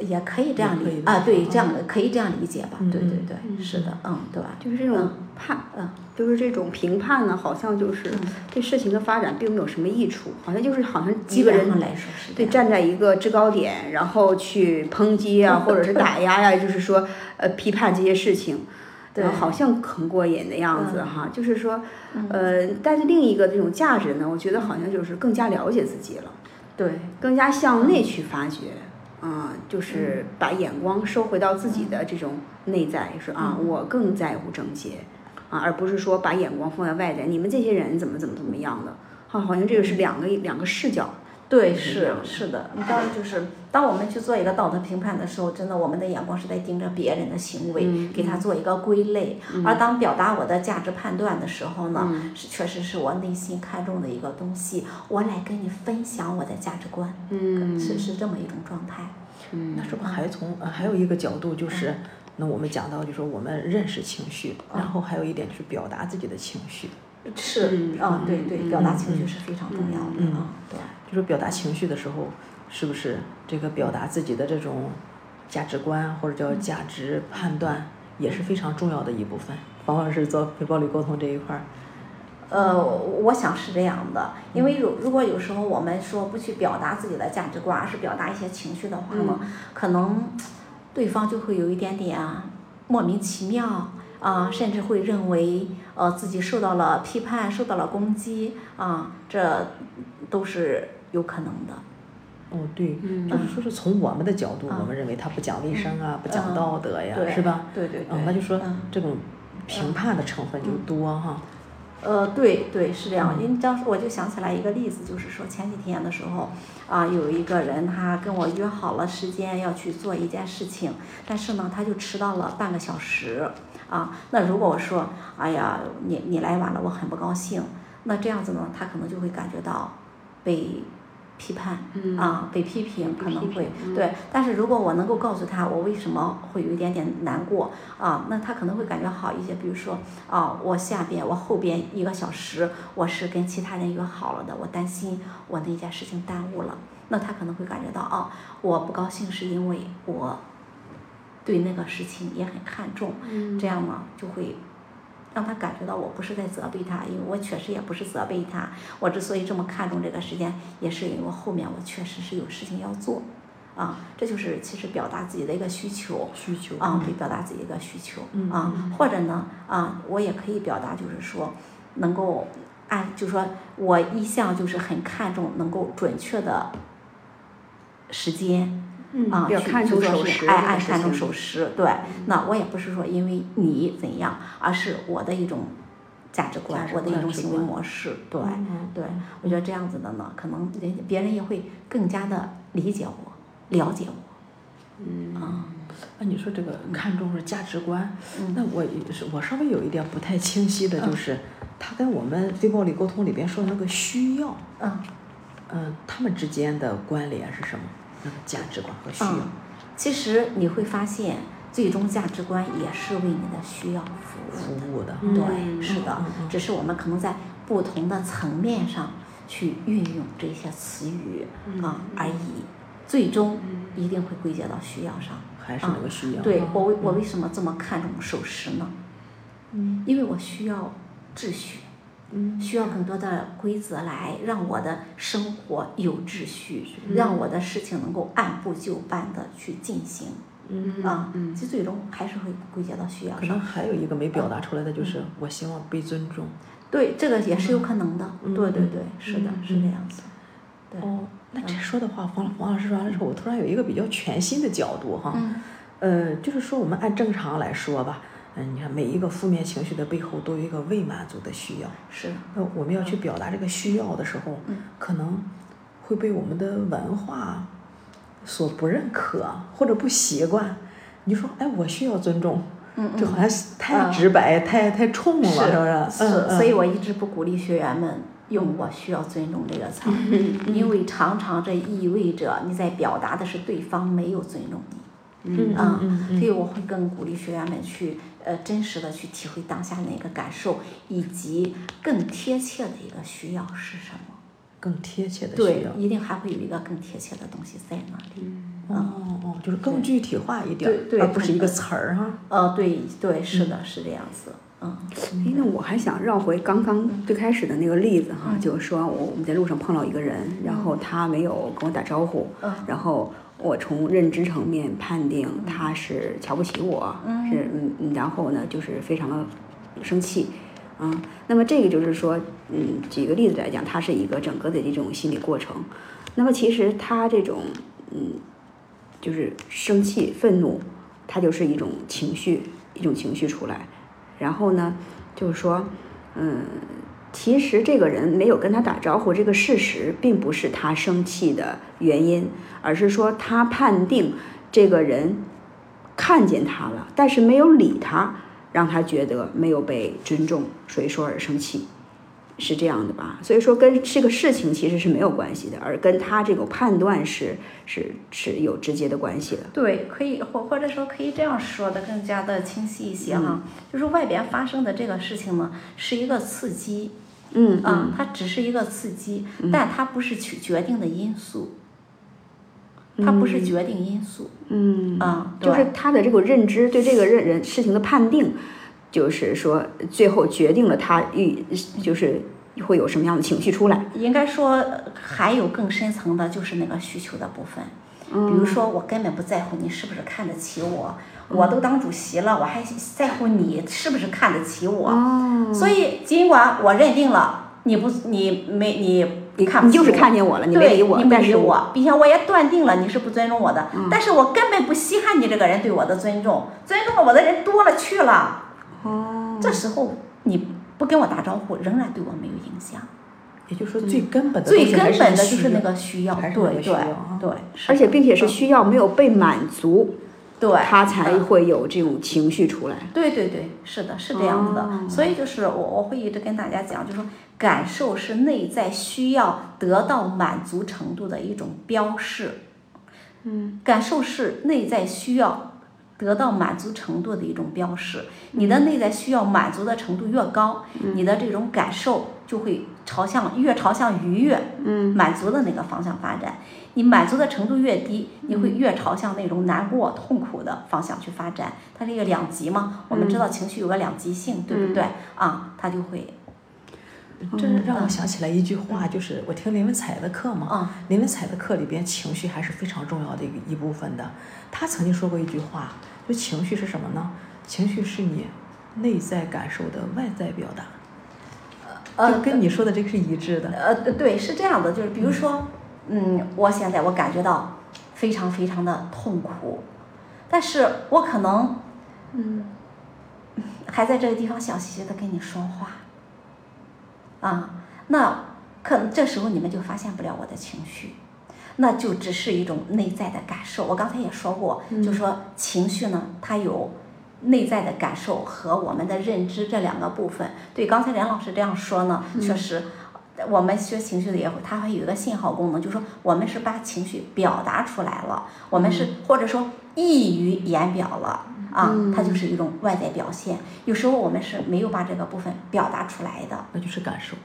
也可以这样理啊，对，这样的可以这样理解吧？对对对，是的，嗯，对吧？就是这种判，嗯，就是这种评判呢，好像就是对事情的发展并没有什么益处，好像就是好像几个人对站在一个制高点，然后去抨击啊，或者是打压呀，就是说呃批判这些事情。对，好像很过瘾的样子哈，就是说，呃，但是另一个这种价值呢，我觉得好像就是更加了解自己了，对，更加向内去发掘，啊，就是把眼光收回到自己的这种内在，说啊，我更在乎整洁，啊，而不是说把眼光放在外在，你们这些人怎么怎么怎么样的，好，好像这个是两个两个视角。对，是是的，你当然就是，当我们去做一个道德评判的时候，真的我们的眼光是在盯着别人的行为，给他做一个归类。而当表达我的价值判断的时候呢，是确实是我内心看重的一个东西，我来跟你分享我的价值观，嗯是是这么一种状态。嗯，那是不是还从呃还有一个角度就是，那我们讲到就是说我们认识情绪，然后还有一点就是表达自己的情绪。是，啊，对对，表达情绪是非常重要的啊，对。就是表达情绪的时候，是不是这个表达自己的这种价值观或者叫价值判断也是非常重要的一部分？王老师做非暴力沟通这一块儿，呃，我想是这样的，因为如如果有时候我们说不去表达自己的价值观，而是表达一些情绪的话呢，可能对方就会有一点点莫名其妙啊，甚至会认为呃自己受到了批判，受到了攻击啊，这都是。有可能的，哦对，就是说是从我们的角度，我们认为他不讲卫生啊，不讲道德呀，是吧？对对对，那就说这种评判的成分就多哈。呃，对对是这样，因为当时我就想起来一个例子，就是说前几天的时候，啊，有一个人他跟我约好了时间要去做一件事情，但是呢，他就迟到了半个小时，啊，那如果我说，哎呀，你你来晚了，我很不高兴，那这样子呢，他可能就会感觉到被。批判啊，被批评可能会对，但是如果我能够告诉他我为什么会有一点点难过啊，那他可能会感觉好一些。比如说啊，我下边我后边一个小时我是跟其他人约好了的，我担心我那件事情耽误了，那他可能会感觉到啊，我不高兴是因为我对那个事情也很看重，这样呢就会。让他感觉到我不是在责备他，因为我确实也不是责备他。我之所以这么看重这个时间，也是因为我后面我确实是有事情要做，啊，这就是其实表达自己的一个需求，需求啊，对，表达自己的一个需求啊，或者呢啊，我也可以表达就是说，能够按，就是说我一向就是很看重能够准确的时间。啊，去去做事，爱爱看重守时，对。那我也不是说因为你怎样，而是我的一种价值观，我的一种行为模式，对对。我觉得这样子的呢，可能人别人也会更加的理解我，了解我。嗯啊，那你说这个看重是价值观，那我是我稍微有一点不太清晰的就是，他跟我们非暴力沟通里边说的那个需要，嗯嗯，他们之间的关联是什么？那个价值观和需要，其实你会发现，最终价值观也是为你的需要服务的。对，是的，只是我们可能在不同的层面上去运用这些词语啊而已，最终一定会归结到需要上。还是那个需要。对我，我为什么这么看重守时呢？嗯，因为我需要秩序。需要更多的规则来让我的生活有秩序，让我的事情能够按部就班的去进行。嗯啊，其实最终还是会归结到需要。可能还有一个没表达出来的就是，我希望被尊重。对，这个也是有可能的。对对对，是的，是这样子。对哦，那这说的话，黄黄老师说完了之后，我突然有一个比较全新的角度哈。呃，就是说我们按正常来说吧。嗯，你看每一个负面情绪的背后都有一个未满足的需要。是。那我们要去表达这个需要的时候，可能会被我们的文化所不认可或者不习惯。你说，哎，我需要尊重，这好像太直白、太太冲了，是不是？是，所以我一直不鼓励学员们用“我需要尊重”这个词，因为常常这意味着你在表达的是对方没有尊重你。嗯啊，所以我会更鼓励学员们去呃真实的去体会当下那个感受，以及更贴切的一个需要是什么。更贴切的需要。对，一定还会有一个更贴切的东西在那里。哦哦，就是更具体化一点，而不是一个词儿哈。呃，对对，是的，是这样子。嗯，那我还想绕回刚刚最开始的那个例子哈，就是说我我们在路上碰到一个人，然后他没有跟我打招呼，然后我从认知层面判定他是瞧不起我，是嗯，然后呢就是非常的生气，嗯，那么这个就是说，嗯，举个例子来讲，它是一个整个的这种心理过程，那么其实他这种嗯。就是生气、愤怒，它就是一种情绪，一种情绪出来。然后呢，就是说，嗯，其实这个人没有跟他打招呼，这个事实并不是他生气的原因，而是说他判定这个人看见他了，但是没有理他，让他觉得没有被尊重，所以说而生气。是这样的吧，所以说跟这个事情其实是没有关系的，而跟他这个判断是是是有直接的关系的。对，可以或或者说可以这样说的更加的清晰一些哈，就是外边发生的这个事情呢是一个刺激，嗯啊，它只是一个刺激，但它不是去决定的因素，它不是决定因素，嗯啊，就是他的这个认知对这个认人事情的判定。就是说，最后决定了他遇就是会有什么样的情绪出来。应该说还有更深层的，就是那个需求的部分。嗯。比如说，我根本不在乎你是不是看得起我，我都当主席了，我还在乎你是不是看得起我。哦。所以，尽管我认定了你不，你没你你看不起我，你就是看见我了，你没理我，你没理我，并且我也断定了你是不尊重我的。嗯。但是我根本不稀罕你这个人对我的尊重，尊重我的人多了去了。哦，这时候你不跟我打招呼，仍然对我没有影响。也就是说，最根本的最根本的就是那个需要，对对对，而且并且是需要没有被满足，对，他才会有这种情绪出来。对对对，是的，是这样子的。所以就是我我会一直跟大家讲，就是说感受是内在需要得到满足程度的一种标示。嗯，感受是内在需要。得到满足程度的一种标识，你的内在需要满足的程度越高，你的这种感受就会朝向越朝向愉悦、满足的那个方向发展。你满足的程度越低，你会越朝向那种难过、痛苦的方向去发展。它是一个两极嘛？我们知道情绪有个两极性，对不对？啊，它就会。这让我想起来一句话，就是我听林文采的课嘛，林文采的课里边情绪还是非常重要的一个一部分的。他曾经说过一句话。就情绪是什么呢？情绪是你内在感受的外在表达，呃，跟你说的这个是一致的。呃，对，是这样的，就是比如说，嗯，我现在我感觉到非常非常的痛苦，但是我可能，嗯，还在这个地方笑嘻嘻的跟你说话，啊，那可能这时候你们就发现不了我的情绪。那就只是一种内在的感受。我刚才也说过，就说情绪呢，它有内在的感受和我们的认知这两个部分。对，刚才梁老师这样说呢，确实，我们学情绪的也会，它会有一个信号功能，就是说我们是把情绪表达出来了，我们是或者说溢于言表了啊，它就是一种外在表现。有时候我们是没有把这个部分表达出来的，那就是感受。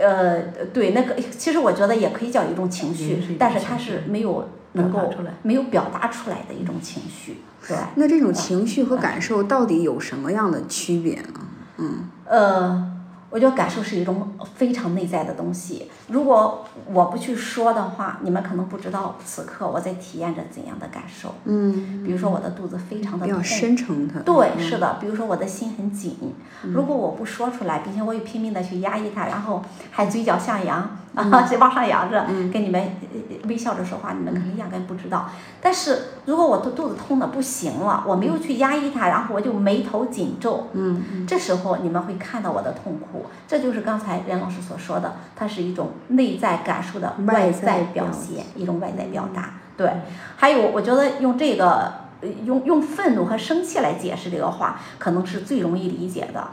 呃，对，那个其实我觉得也可以叫一种情绪，但是它是没有能够没有表达出来的一种情绪，对。那这种情绪和感受到底有什么样的区别呢？嗯。呃，我觉得感受是一种非常内在的东西。如果我不去说的话，你们可能不知道此刻我在体验着怎样的感受。嗯，比如说我的肚子非常的痛，比较深沉的。对，嗯是的。比如说我的心很紧，如果我不说出来，并且我也拼命的去压抑它，然后还嘴角向扬啊，是往上扬着，跟你们呃微笑着说话，你们可能压根不知道。但是如果我的肚子痛的不行了，我没有去压抑它，然后我就眉头紧皱，嗯，这时候你们会看到我的痛苦，这就是刚才任老师所说的，它是一种内在感受的外外在在表表现，一种外在表达。对，还有我觉得用这个呃用用愤怒和生气来解释这个话，可能是最容易理解的。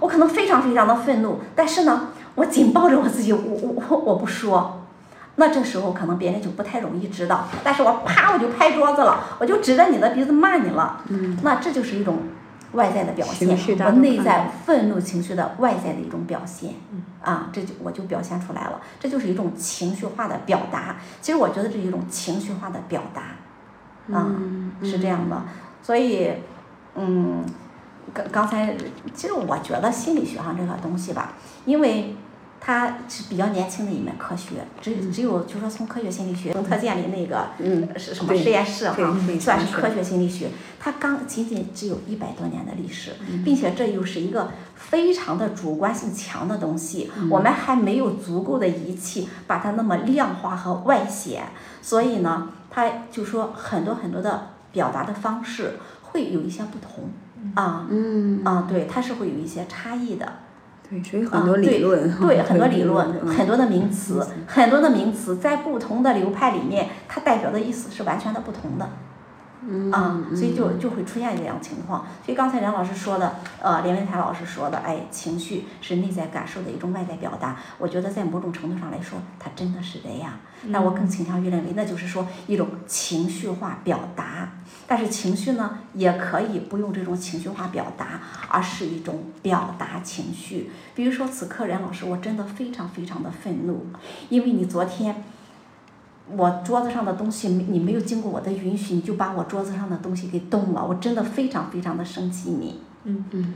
我可能非常非常的愤怒，但是呢，我紧抱着我自己，我我我我不说。那这时候可能别人就不太容易知道，但是我啪我就拍桌子了，我就指着你的鼻子骂你了。嗯，那这就是一种外在的表现，情绪大我内在愤怒情绪的外在的一种表现。嗯啊，这就我就表现出来了，这就是一种情绪化的表达。其实我觉得这是一种情绪化的表达，啊，嗯是这样的。所以，嗯，刚刚才其实我觉得心理学上这个东西吧，因为它是比较年轻的一门科学，只只有就是说从科学心理学，从特建立那个嗯。是什么实验室哈，算是是科学心理学，它刚仅仅只有一百多年的历史，嗯。并且这又是一个非常的主观性强的东西，嗯。我们还没有足够的仪器把它那么量化和外显，所以呢，它就说很多很多的表达的方式会有一些不同啊。嗯，啊，对，它是会有一些差异的。对，所以啊很多理论，对 对，很多理嗯论，很多的名词，很多的名词在不同的流派里面，它代表的意思是完全的不同的。嗯啊，所以就就会出现这样情况。所以刚才梁老师说的，呃，连文才老师说的，哎，情绪是内在感受的一种外在表达。我觉得在某种程度上来说，它真的是这样。那我更倾向于认为，那就是说一种情绪化表达。但是情绪呢，也可以不用这种情绪化表达，而是一种表达情绪。比如说，此刻梁老师，我真的非常非常的愤怒，因为你昨天。我桌子上的东西，你没有经过我的允许，你就把我桌子上的东西给动了，我真的非常非常的生气你。嗯嗯，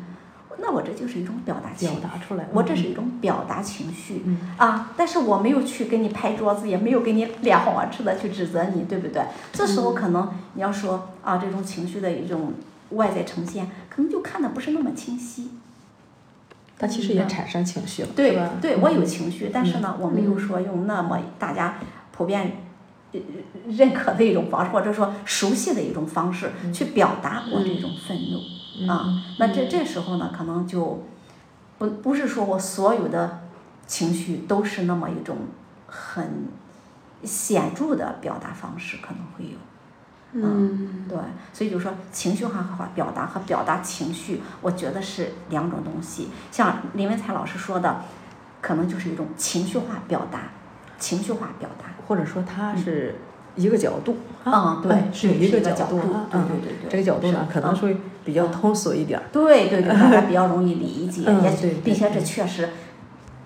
那我这就是一种表达情绪，表达出来，我这是一种表达情绪。嗯啊，但是我没有去给你拍桌子，也没有给你脸红耳赤的去指责你，对不对？这时候可能你要说啊，这种情绪的一种外在呈现，可能就看的不是那么清晰。他其实也产生情绪了，对吧？对，我有情绪，但是呢，我没有说用那么大家普遍呃认可的一种方式，或者说熟悉的一种方式去表达我这种愤怒啊。那这这时候呢，可能就不不是说我所有的情绪都是那么一种很显著的表达方式，可能会有。嗯，对，所以就说情绪化和表达和表达情绪，我觉得是两种东西。像林文才老师说的，可能就是一种情绪化表达，情绪化表达。或者说它是一个角度嗯对哎是一个角度嗯对对对对这个角度呢可能会比较通俗一点儿，对对对，大家 比较容易理解，也并且这确实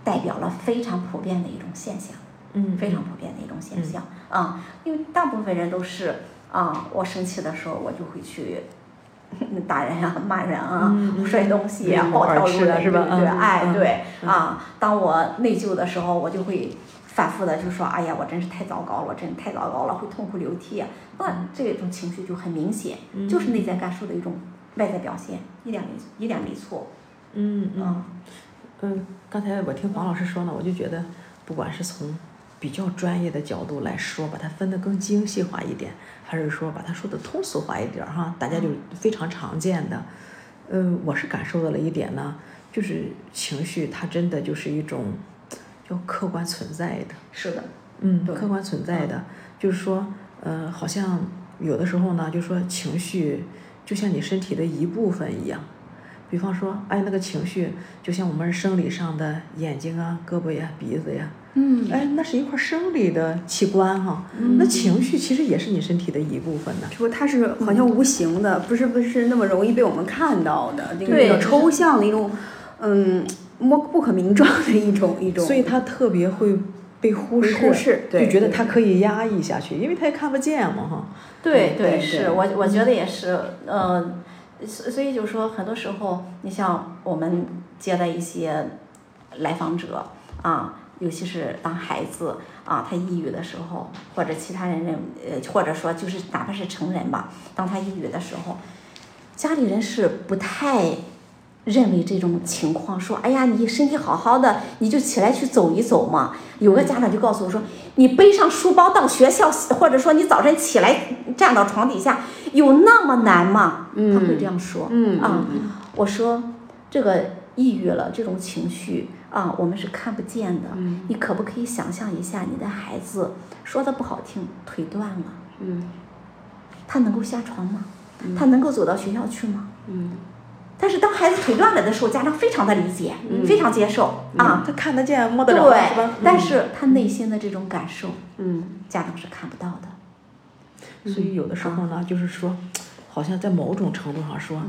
代表了非常普遍的一种现象。嗯，非常普遍的一种现象啊、因为大部分人都是啊、我生气的时候我就会去 打人啊、骂人啊、摔东西啊、嗯暴跳如雷，是吧？对不对？嗯哎，嗯对嗯。啊，当我内疚的时候，我就会反复的就说：“哎呀，我真是太糟糕了，我真是太糟糕了，会痛哭流涕啊。”那这种情绪就很明显，嗯就是内在感受的一种外在表现，一点没一点没错。嗯嗯嗯嗯，刚才我听黄老师说呢，我就觉得，不管是从比较专业的角度来说，把它分得更精细化一点，还是说把它说的通俗化一点儿哈，大家就非常常见的。嗯，我是感受到了一点呢，就是情绪它真的就是一种叫客观存在的。是的，嗯，对客观存在的，就是说，呃，好像有的时候呢，就说情绪就像你身体的一部分一样。比方说，哎，那个情绪就像我们生理上的眼睛啊、胳膊呀、鼻子呀，嗯哎，那是一块生理的器官哈。那情绪其实也是你身体的一部分呢。就是它是好像无形的，不是不是那么容易被我们看到的，那个比较抽象的一种，嗯，摸不可名状的一种 一种。所以他特别会被忽视，忽视对就觉得他可以压抑下去，因为他也看不见嘛哈。对对对是我我觉得也是，呃，所所以就说很多时候，你像我们接待一些来访者啊，尤其是当孩子啊他抑郁的时候，或者其他人认呃，或者说就是哪怕是成人吧，当他抑郁的时候，家里人是不太。认为这种情况，说，哎呀，你身体好好的，你就起来去走一走嘛。有个家长就告诉我说，你背上书包到学校，或者说你早晨起来站到床底下，有那么难吗？他会这样说。嗯啊，我说，这个抑郁了，这种情绪啊，我们是看不见的。你可不可以想象一下，你的孩子说的不好听，腿断了，嗯，他能够下床吗？他能够走到学校去吗？嗯。但是当孩子腿断了的时候，家长非常的理解，非常接受啊，他看得见摸得着，对，但是他内心的这种感受，嗯，家长是看不到的。所以有的时候呢，就是说，好像在某种程度上说，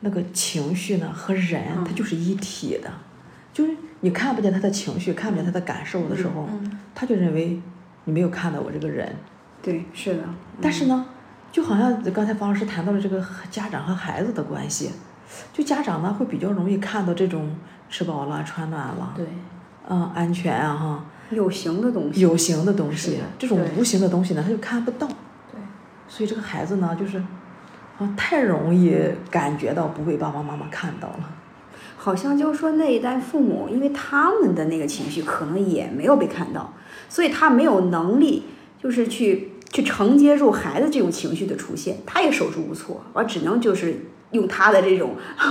那个情绪呢和人他就是一体的，就是你看不见他的情绪，看不见他的感受的时候，他就认为你没有看到我这个人。对，是的。但是呢，就好像刚才方老师谈到了这个家长和孩子的关系。就家长呢，会比较容易看到这种吃饱了、穿暖了，对，嗯，安全啊，哈，有形的东西，有形的东西，这种无形的东西呢，他就看不到，对，所以这个孩子呢，就是啊，太容易感觉到不被爸爸妈妈看到了，好像就是说那一代父母，因为他们的那个情绪可能也没有被看到，所以他没有能力，就是去去承接住孩子这种情绪的出现，他也手足无措，我只能就是。用他的这种，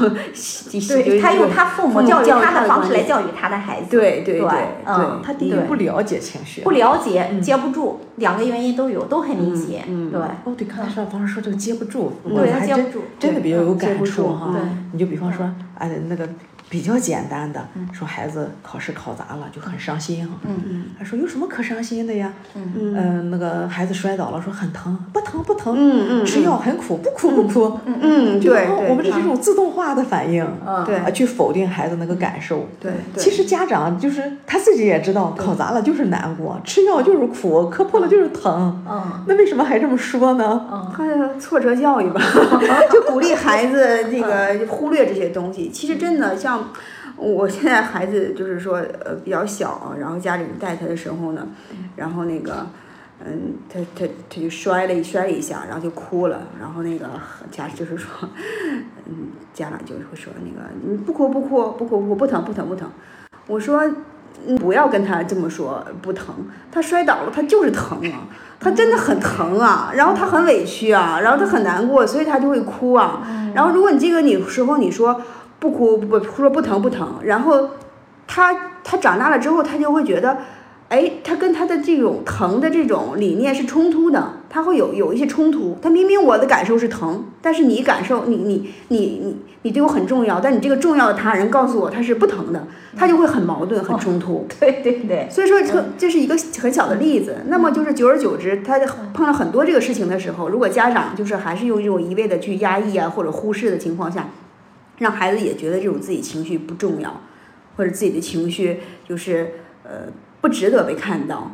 对他用他父母教育他的方式来教育他的孩子，对对对，嗯，他第一不了解情绪，不了解，接不住，两个原因都有，都很明显，对。哦，对，刚才说方式说这个接不住，对他接不住，真的比较有感触哈。你就比方说，哎，那个。比较简单的，说孩子考试考砸了就很伤心哈。嗯嗯。他说有什么可伤心的呀？嗯嗯。那个孩子摔倒了，说很疼，不疼不疼。嗯嗯。吃药很苦，不苦不苦。嗯嗯。对对。我们这是一种自动化的反应。对。啊，去否定孩子那个感受。对。其实家长就是他自己也知道，考砸了就是难过，吃药就是苦，磕破了就是疼。嗯。那为什么还这么说呢？嗯。挫折教育吧，就鼓励孩子这个忽略这些东西。其实真的像。我现在孩子就是说，呃，比较小，然后家里人带他的时候呢，然后那个，嗯，他他他就摔了一摔了一下，然后就哭了，然后那个家就是说，嗯，家长就会说那个，你不哭不哭不哭不哭不疼不疼不疼，我说你，不要跟他这么说，不疼，他摔倒了他就是疼啊，他真的很疼啊，然后他很委屈啊，然后他很难过，所以他就会哭啊，然后如果你这个你时候你说。不哭不说不疼不疼，然后他他长大了之后，他就会觉得，哎，他跟他的这种疼的这种理念是冲突的，他会有有一些冲突。他明明我的感受是疼，但是你感受你你你你你对我很重要，但你这个重要的他人告诉我他是不疼的，他就会很矛盾很冲突。对对对，所以说这这是一个很小的例子。那么就是久而久之，他碰到很多这个事情的时候，如果家长就是还是用这种一味的去压抑啊或者忽视的情况下。让孩子也觉得这种自己情绪不重要，或者自己的情绪就是呃不值得被看到，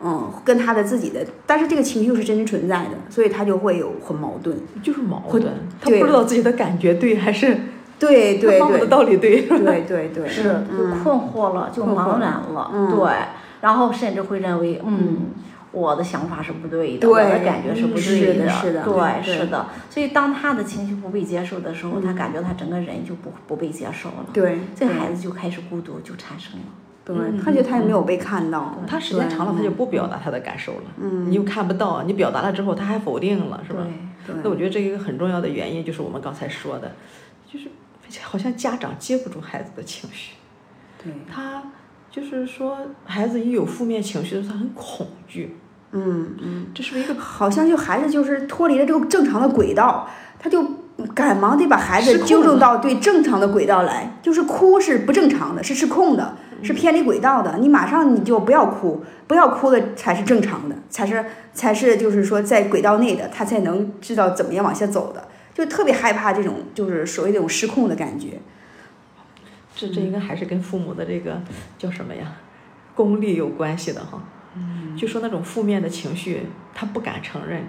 嗯，跟他的自己的，但是这个情绪是真实存在的，所以他就会有很矛盾，就是矛盾，他不知道自己的感觉对还是对对对，的道理对，对对 对，是就困惑了，就茫然了，对，然后甚至会认为嗯。我的想法是不对的，我的感觉是不对的，是的对，是的。所以当他的情绪不被接受的时候，他感觉他整个人就不不被接受了。对，这孩子就开始孤独，就产生了。对，他觉得他也没有被看到。他时间长了，他就不表达他的感受了。嗯。你又看不到，你表达了之后，他还否定了，是吧？对。那我觉得这一个很重要的原因就是我们刚才说的，就是好像家长接不住孩子的情绪。对。他。就是说，孩子一有负面情绪的时候，他很恐惧。嗯嗯，这是一个好像就孩子就是脱离了这个正常的轨道，他就赶忙得把孩子纠正到对正常的轨道来。就是哭是不正常的，是失控的，是偏离轨道的。你马上你就不要哭，不要哭的才是正常的，才是才是就是说在轨道内的，他才能知道怎么样往下走的。就特别害怕这种就是所谓这种失控的感觉。这这应该还是跟父母的这个叫什么呀，功力有关系的哈。嗯。就说那种负面的情绪，他不敢承认，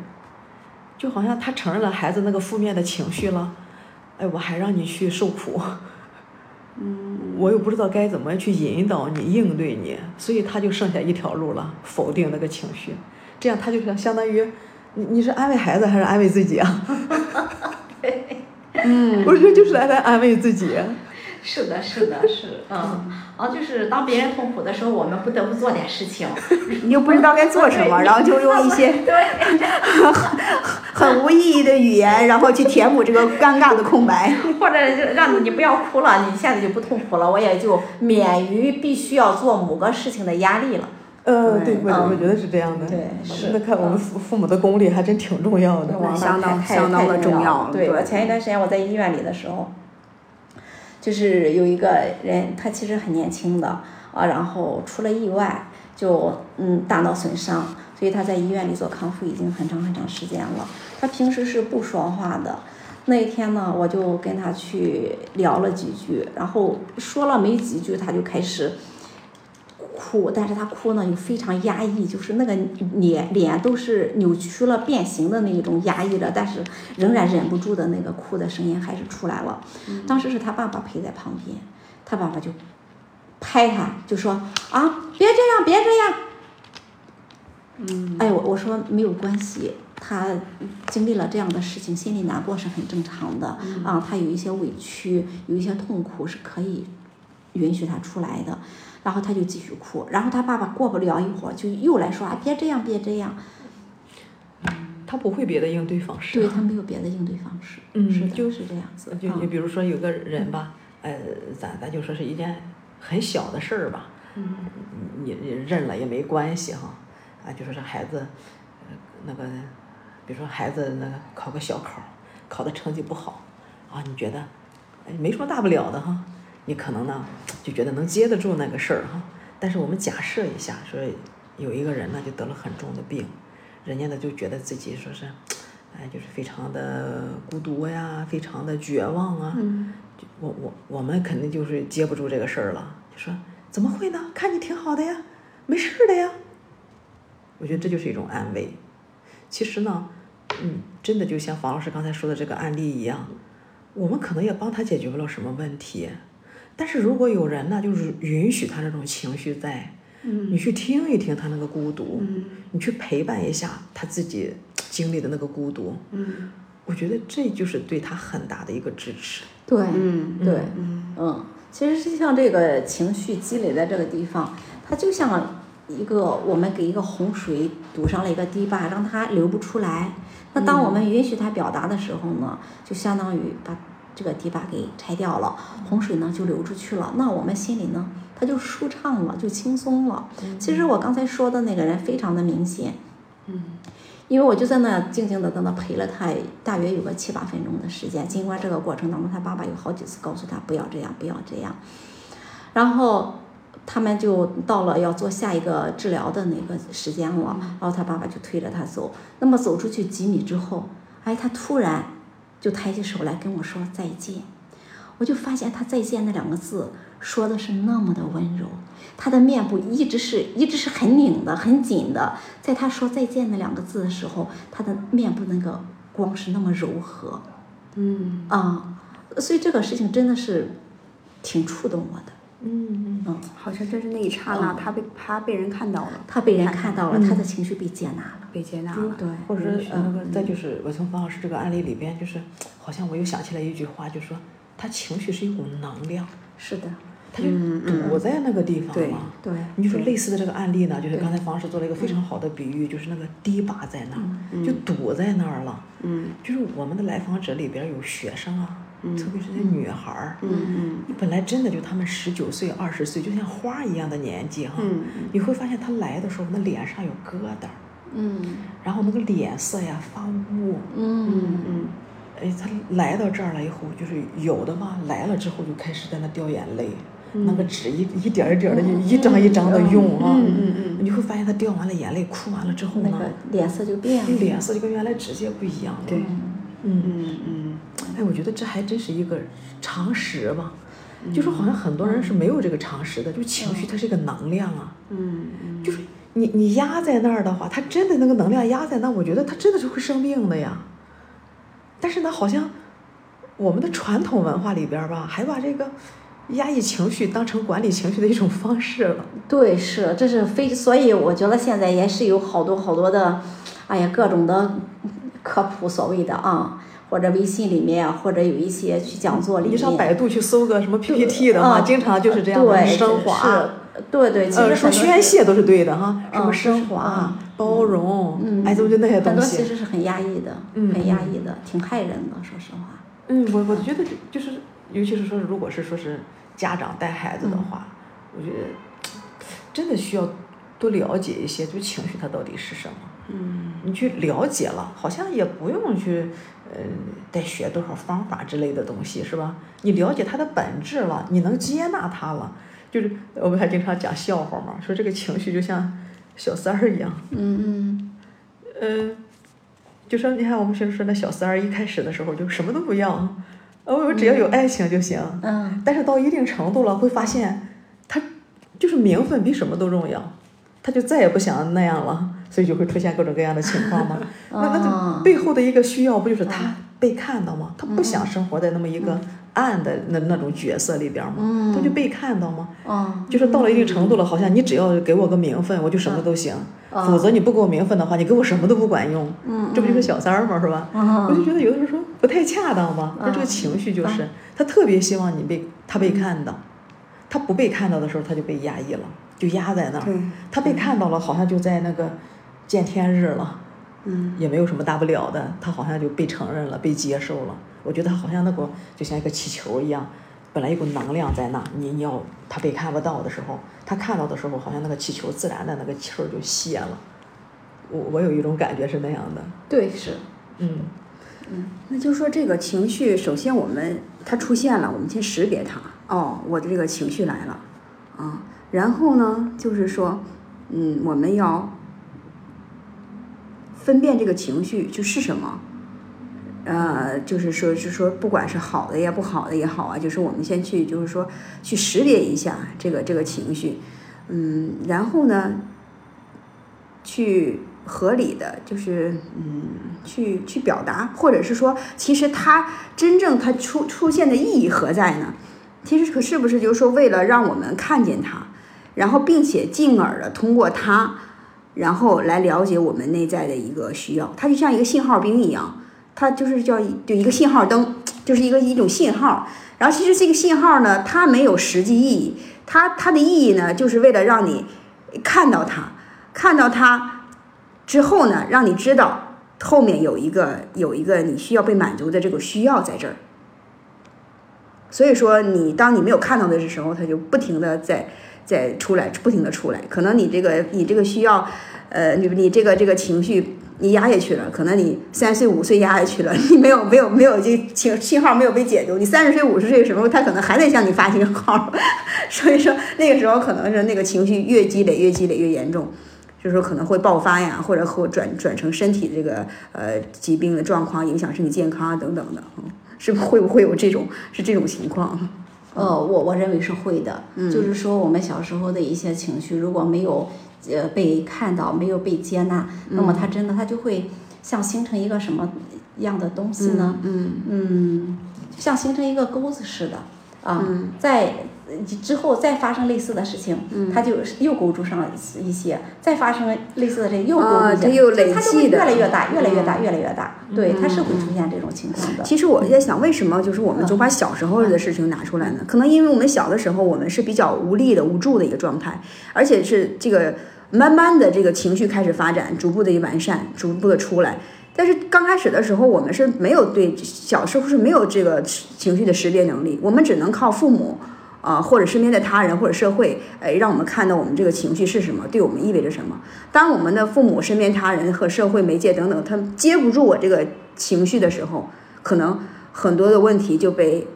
就好像他承认了孩子那个负面的情绪了，哎，我还让你去受苦，嗯，我又不知道该怎么去引导你、应对你，所以他就剩下一条路了，否定那个情绪，这样他就相当于，你你是安慰孩子还是安慰自己啊？对嗯，我觉得就是来来安慰自己。是的，是的，是，嗯，然后就是当别人痛苦的时候，我们不得不做点事情，你又不知道该做什么，然后就用一些 很 很无意义的语言，然后去填补这个尴尬的空白，或者就让你不要哭了，你现在就不痛苦了，我也就免于必须要做某个事情的压力了。呃，对，我我觉得是这样的。对，是。那看我们父父母的功力还真挺重要的，相当相当的重要。对，我前一段时间我在医院里的时候。就是有一个人，他其实很年轻的啊，然后出了意外，就嗯大脑损伤，所以他在医院里做康复已经很长很长时间了。他平时是不说话的，那一天呢，我就跟他去聊了几句，然后说了没几句，他就开始。哭，但是他哭呢又非常压抑，就是那个脸脸都是扭曲了、变形的那一种压抑着，但是仍然忍不住的那个哭的声音还是出来了。当时是他爸爸陪在旁边，他爸爸就拍他，就说啊，别这样，别这样。嗯，哎，我我说没有关系，他经历了这样的事情，心里难过是很正常的啊，他有一些委屈，有一些痛苦是可以允许他出来的。然后他就继续哭，然后他爸爸过不了一会儿就又来说啊，别这样，别这样。他不会别的应对方式。对他没有别的应对方式。嗯，是就是这样子。就你比如说有个人吧，呃，咱咱就说是一件很小的事儿吧，嗯，你你认了也没关系哈，啊，就说这孩子，那个，比如说孩子那个考个小考，考的成绩不好，啊，你觉得，哎，没什么大不了的哈。你可能呢就觉得能接得住那个事儿哈，但是我们假设一下，说有一个人呢就得了很重的病，人家呢就觉得自己说是，哎，就是非常的孤独呀，非常的绝望啊。嗯。我我我们肯定就是接不住这个事儿了，就说怎么会呢？看你挺好的呀，没事的呀。我觉得这就是一种安慰。其实呢，嗯，真的就像房老师刚才说的这个案例一样，我们可能也帮他解决不了什么问题。但是如果有人呢，就是允许他这种情绪在，嗯，你去听一听他那个孤独，嗯，你去陪伴一下他自己经历的那个孤独，嗯，我觉得这就是对他很大的一个支持。对，嗯，对，嗯，嗯，其实就像这个情绪积累在这个地方，它就像一个我们给一个洪水堵上了一个堤坝，让它流不出来。那当我们允许它表达的时候呢，就相当于把。这个堤坝给拆掉了，洪水呢就流出去了。那我们心里呢，他就舒畅了，就轻松了。其实我刚才说的那个人非常的明显，嗯，因为我就在那静静的在那陪了他，大约有个七八分钟的时间。尽管这个过程当中，他爸爸有好几次告诉他不要这样，不要这样。然后他们就到了要做下一个治疗的那个时间了，然后他爸爸就推着他走。那么走出去几米之后，哎，他突然。就抬起手来跟我说再见，我就发现他再见那两个字说的是那么的温柔，他的面部一直是一直是很拧的很紧的，在他说再见那两个字的时候，他的面部那个光是那么柔和，嗯。啊，所以这个事情真的是挺触动我的。嗯嗯，好像真是那一刹那，他被他被人看到了，他被人看到了，他的情绪被接纳了，被接纳了。对，或者是那个，再就是我从方老师这个案例里边，就是好像我又想起来一句话，就说他情绪是一股能量，是的，他就堵在那个地方嘛。对，你就说类似的这个案例呢，就是刚才方老师做了一个非常好的比喻，就是那个堤坝在那儿，就堵在那儿了。嗯，就是我们的来访者里边有学生啊。特别是那女孩儿，嗯你本来真的就他们十九岁、二十岁，就像花一样的年纪哈，你会发现她来的时候，那脸上有疙瘩，嗯，然后那个脸色呀发乌，嗯嗯，哎，她来到这儿了以后，就是有的嘛，来了之后就开始在那掉眼泪，那个纸一一点一点的，一张一张的用啊，嗯嗯嗯，你会发现她掉完了眼泪，哭完了之后呢，那个脸色就变了，脸色就跟原来直接不一样了，对，嗯。嗯嗯。哎，我觉得这还真是一个常识吧，就说好像很多人是没有这个常识的，就情绪它是一个能量啊，嗯，就是你你压在那儿的话，它真的那个能量压在那，我觉得它真的是会生病的呀。但是呢，好像我们的传统文化里边吧，还把这个压抑情绪当成管理情绪的一种方式了。对，是，这是非，所以我觉得现在也是有好多好多的，哎呀，各种的科普所谓的啊，或者微信里面，或者有一些去讲座里面。你上百度去搜个什么 PPT 的话，经常就是这样的升华。对对，其实说宣泄都是对的哈，什么升华、包容，哎，就那些东西。很多其实是很压抑的，很压抑的，挺害人的，说实话。嗯，我我觉得就是，尤其是说，如果是说是家长带孩子的话，我觉得真的需要多了解一些，就情绪它到底是什么。嗯。你去了解了，好像也不用去，呃，再学多少方法之类的东西，是吧？你了解它的本质了，你能接纳它了。就是我们还经常讲笑话嘛，说这个情绪就像小三儿一样。嗯嗯。嗯，就说你看我们学说那小三儿一开始的时候就什么都不要，哦，我只要有爱情就行。嗯。但是到一定程度了，会发现他就是名分比什么都重要，他就再也不想那样了，所以就会出现各种各样的情况嘛。那那就背后的一个需要不就是他被看到吗？他不想生活在那么一个。暗的那那种角色里边吗，他就被看到吗？就是到了一定程度了，好像你只要给我个名分，我就什么都行。否则你不给我名分的话，你给我什么都不管用。这不就是小三儿吗？是吧？我就觉得有的时候说不太恰当吧。他这个情绪就是，他特别希望你被他被看到，他不被看到的时候，他就被压抑了，就压在那儿。他被看到了，好像就在那个见天日了。嗯，也没有什么大不了的，他好像就被承认了，被接受了。我觉得好像那个就像一个气球一样，本来有股能量在那，你你要他被看不到的时候，他看到的时候，好像那个气球自然的那个气儿就泄了。我我有一种感觉是那样的。对，是，嗯，嗯，那就说这个情绪，首先我们它出现了，我们先识别它。哦，我的这个情绪来了，啊，然后呢，就是说，嗯，我们要。分辨这个情绪就是什么，呃，就是说，是说，不管是好的也不好的也好啊，就是我们先去，就是说，去识别一下这个这个情绪，嗯，然后呢，去合理的，就是嗯，去去表达，或者是说，其实它真正它出出现的意义何在呢？其实可是不是就是说，为了让我们看见它，然后并且进而的通过它。然后来了解我们内在的一个需要，它就像一个信号兵一样，它就是叫就一个信号灯，就是一个一种信号。然后其实这个信号呢，它没有实际意义，它它的意义呢，就是为了让你看到它，看到它之后呢，让你知道后面有一个有一个你需要被满足的这个需要在这儿。所以说，你当你没有看到的时候，它就不停的在在出来，不停的出来。可能你这个你这个需要。呃，你你这个这个情绪你压下去了，可能你三岁五岁压下去了，你没有没有没有这情信号没有被解读，你三十岁五十岁的时候，他可能还在向你发信号，所以说那个时候可能是那个情绪越积累越积累越严重，就是说可能会爆发呀，或者会转转成身体这个呃疾病的状况，影响身体健康啊等等的，是会不会有这种 是这种情况？呃，我我认为是会的，就是说我们小时候的一些情绪如果没有。呃，被看到没有被接纳，那么它真的它就会像形成一个什么样的东西呢？嗯嗯，像形成一个钩子似的啊，在之后再发生类似的事情，他就又勾住上一些，再发生类似的这又勾住一些，它就会越来越大，越来越大，越来越大。对，它是会出现这种情况的。其实我在想，为什么就是我们总把小时候的事情拿出来呢？可能因为我们小的时候，我们是比较无力的、无助的一个状态，而且是这个。慢慢的，这个情绪开始发展，逐步的完善，逐步的出来。但是刚开始的时候，我们是没有对小时候是没有这个情绪的识别能力，我们只能靠父母啊，或者身边的他人或者社会，哎，让我们看到我们这个情绪是什么，对我们意味着什么。当我们的父母、身边他人和社会媒介等等，他接不住我这个情绪的时候，可能很多的问题就被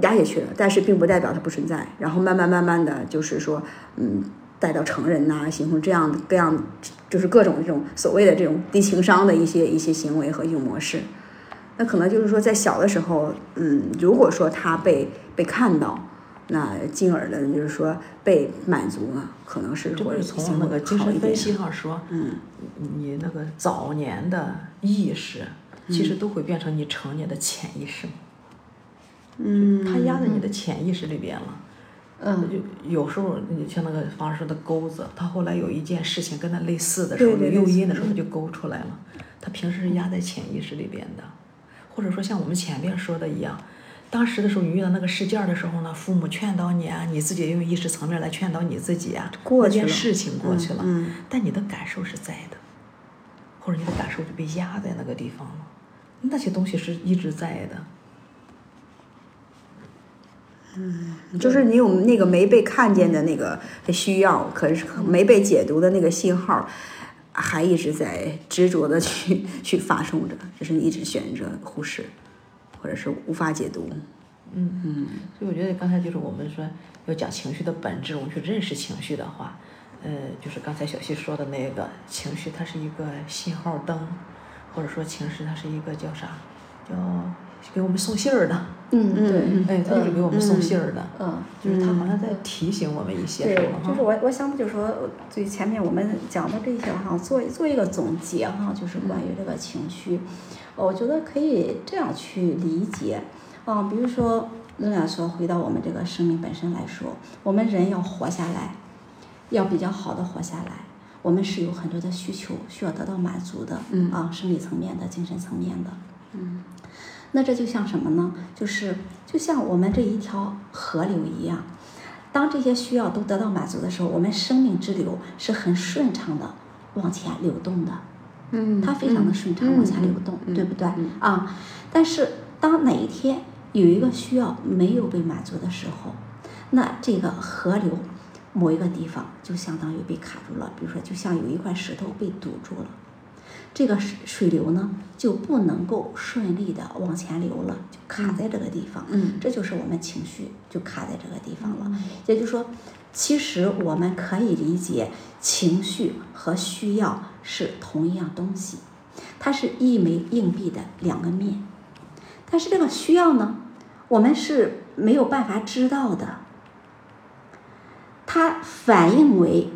压下去了。但是并不代表它不存在。然后慢慢慢慢的就是说，嗯。带到成人呐，形成这样各样，就是各种这种所谓的这种低情商的一些一些行为和一种模式。那可能就是说，在小的时候，嗯，如果说他被被看到，那进而的就是说被满足了，可能是或者从那个精神分析上说，嗯，你那个早年的意识，其实都会变成你成年的潜意识。嗯，它压在你的潜意识里边了。嗯，就有时候你像那个方说的钩子，他后来有一件事情跟他类似的时候，对对有诱因的时候，他就勾出来了。他平时是压在潜意识里边的，或者说像我们前面说的一样，当时的时候你遇到那个事件的时候呢，父母劝导你啊，你自己用意识层面来劝导你自己啊，过去了那件事情过去了，嗯但你的感受是在的，或者你的感受就被压在那个地方了，那些东西是一直在的。就是你有那个没被看见的那个需要，可是没被解读的那个信号，还一直在执着的去去发送着，就是你一直选择忽视，或者是无法解读。嗯嗯，所以我觉得刚才就是我们说要讲情绪的本质，我们去认识情绪的话，呃，就是刚才小溪说的那个情绪，它是一个信号灯，或者说情绪它是一个叫啥，叫给我们送信儿的，嗯，对，哎，他就是给我们送信儿的，嗯。就是他好像在提醒我们一些什对么，就是。我我想就是说，最前面我们讲的这些哈，做做一个总结哈，就是关于这个情绪，呃我觉得可以这样去理解，啊，比如说仍然说回到我们这个生命本身来说，我们人要活下来，要比较好的活下来，我们是有很多的需求需要得到满足的，嗯。啊，生理层面的、精神层面的，嗯，那这就像什么呢？就是就像我们这一条河流一样。当这些需要都得到满足的时候，我们生命之流是很顺畅的往前流动的，嗯它非常的顺畅往前流动，嗯对不对？嗯啊，但是当哪一天有一个需要没有被满足的时候，那这个河流某一个地方就相当于被卡住了，比如说就像有一块石头被堵住了。这个水水流呢就不能够顺利的往前流了，就卡在这个地方。嗯这就是我们情绪就卡在这个地方了。也就是说，其实我们可以理解情绪和需要是同一样东西，它是一枚硬币的两个面。但是这个需要呢，我们是没有办法知道的，它反映为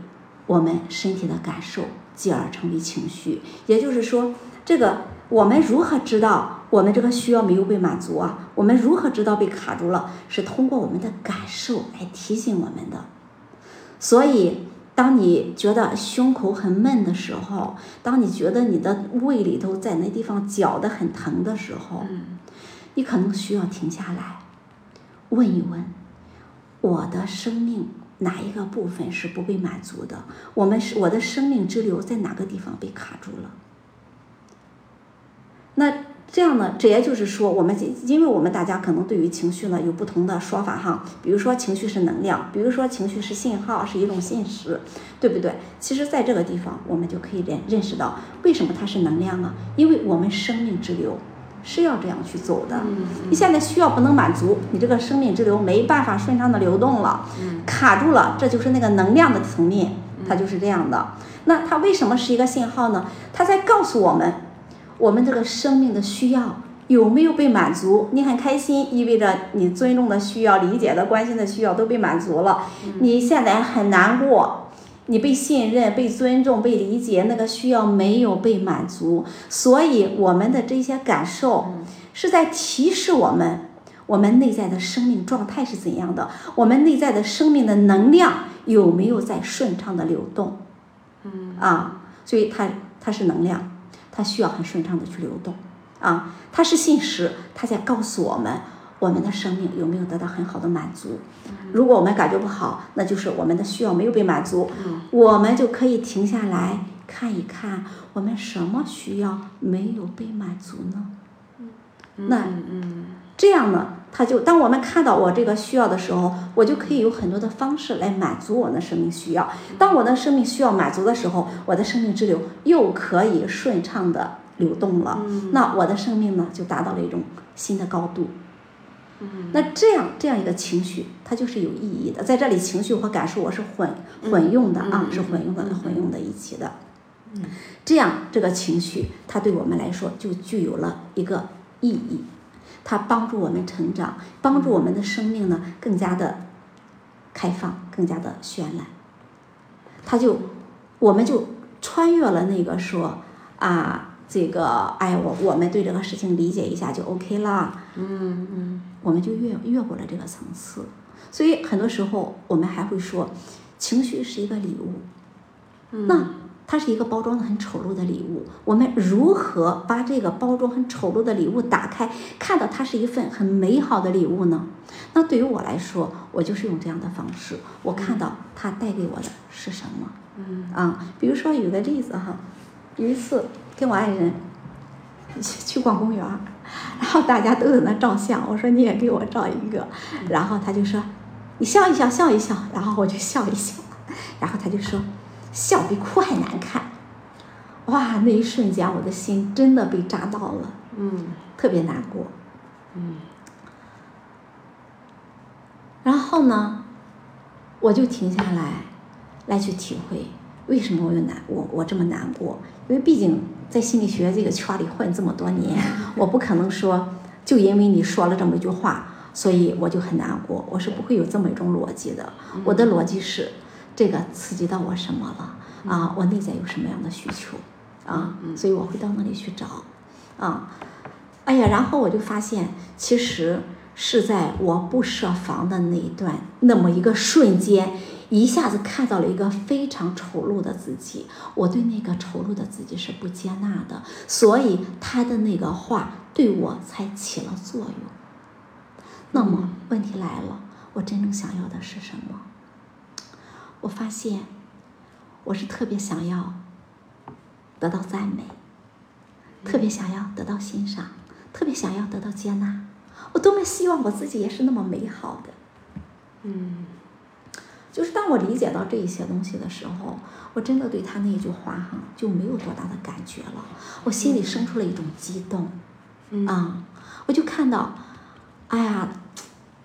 我们身体的感受，继而成为情绪。也就是说，这个我们如何知道我们这个需要没有被满足啊？我们如何知道被卡住了？是通过我们的感受来提醒我们的。所以，当你觉得胸口很闷的时候，当你觉得你的胃里头在那地方绞得很疼的时候，你可能需要停下来，问一问，我的生命哪一个部分是不被满足的？我们是我的生命之流在哪个地方被卡住了？那这样呢？这也就是说，我们因为我们大家可能对于情绪呢有不同的说法哈，比如说情绪是能量，比如说情绪是信号，是一种信使，对不对？其实，在这个地方，我们就可以认认识到为什么它是能量啊？因为我们生命之流是要这样去走的。你现在需要不能满足，你这个生命之流没办法顺畅的流动了，卡住了，这就是那个能量的层面，它就是这样的。那它为什么是一个信号呢？它在告诉我们。我们这个生命的需要有没有被满足？你很开心，意味着你尊重的需要、理解的、关心的需要都被满足了。你现在很难过，你被信任、被尊重、被理解，那个需要没有被满足，所以我们的这些感受是在提示我们，我们内在的生命状态是怎样的，我们内在的生命的能量有没有在顺畅的流动？嗯啊，所以它它是能量。它需要很顺畅的去流动，啊，它是信使，它在告诉我们，我们的生命有没有得到很好的满足。如果我们感觉不好，那就是我们的需要没有被满足，我们就可以停下来看一看，我们什么需要没有被满足呢？那这样呢，他就当我们看到我这个需要的时候，我就可以有很多的方式来满足我的生命需要。当我的生命需要满足的时候，我的生命之流又可以顺畅的流动了。那我的生命呢，就达到了一种新的高度。那这样这样一个情绪，它就是有意义的。在这里，情绪和感受我是混混用的啊，是混用的，混用在一起的。这样这个情绪，它对我们来说就具有了一个意义。它帮助我们成长，帮助我们的生命呢更加的开放，更加的绚烂。它就，我们就穿越了那个说啊，这个，哎，我我们对这个事情理解一下就 OK 了。嗯嗯，我们就越越过了这个层次。所以很多时候我们还会说，情绪是一个礼物。那它是一个包装的很丑陋的礼物，我们如何把这个包装很丑陋的礼物打开，看到它是一份很美好的礼物呢？那对于我来说，我就是用这样的方式，我看到它带给我的是什么？嗯啊，比如说有个例子哈，有一次跟我爱人去 去逛公园，然后大家都在那照相，我说你也给我照一个，然后他就说你笑一笑，笑一笑，然后我就笑一笑，然后他就说笑比哭还难看，哇，那一瞬间我的心真的被扎到了，嗯。特别难过。嗯。然后呢，我就停下来，来去体会为什么我有难我我这么难过，因为毕竟在心理学这个圈里混这么多年，我不可能说就因为你说了这么一句话，所以我就很难过，我是不会有这么一种逻辑的。我的逻辑是，这个刺激到我什么了啊？我内在有什么样的需求啊？所以我会到那里去找啊。哎呀，然后我就发现，其实是在我不设防的那一段，那么一个瞬间，一下子看到了一个非常丑陋的自己。我对那个丑陋的自己是不接纳的，所以他的那个话对我才起了作用。那么问题来了，我真正想要的是什么？我发现，我是特别想要得到赞美，特别想要得到欣赏。特别想要得到接纳，我多么希望我自己也是那么美好的。嗯，就是当我理解到这一些东西的时候，我真的对他那一句话哈就没有多大的感觉了，我心里生出了一种激动，嗯啊，我就看到，哎呀，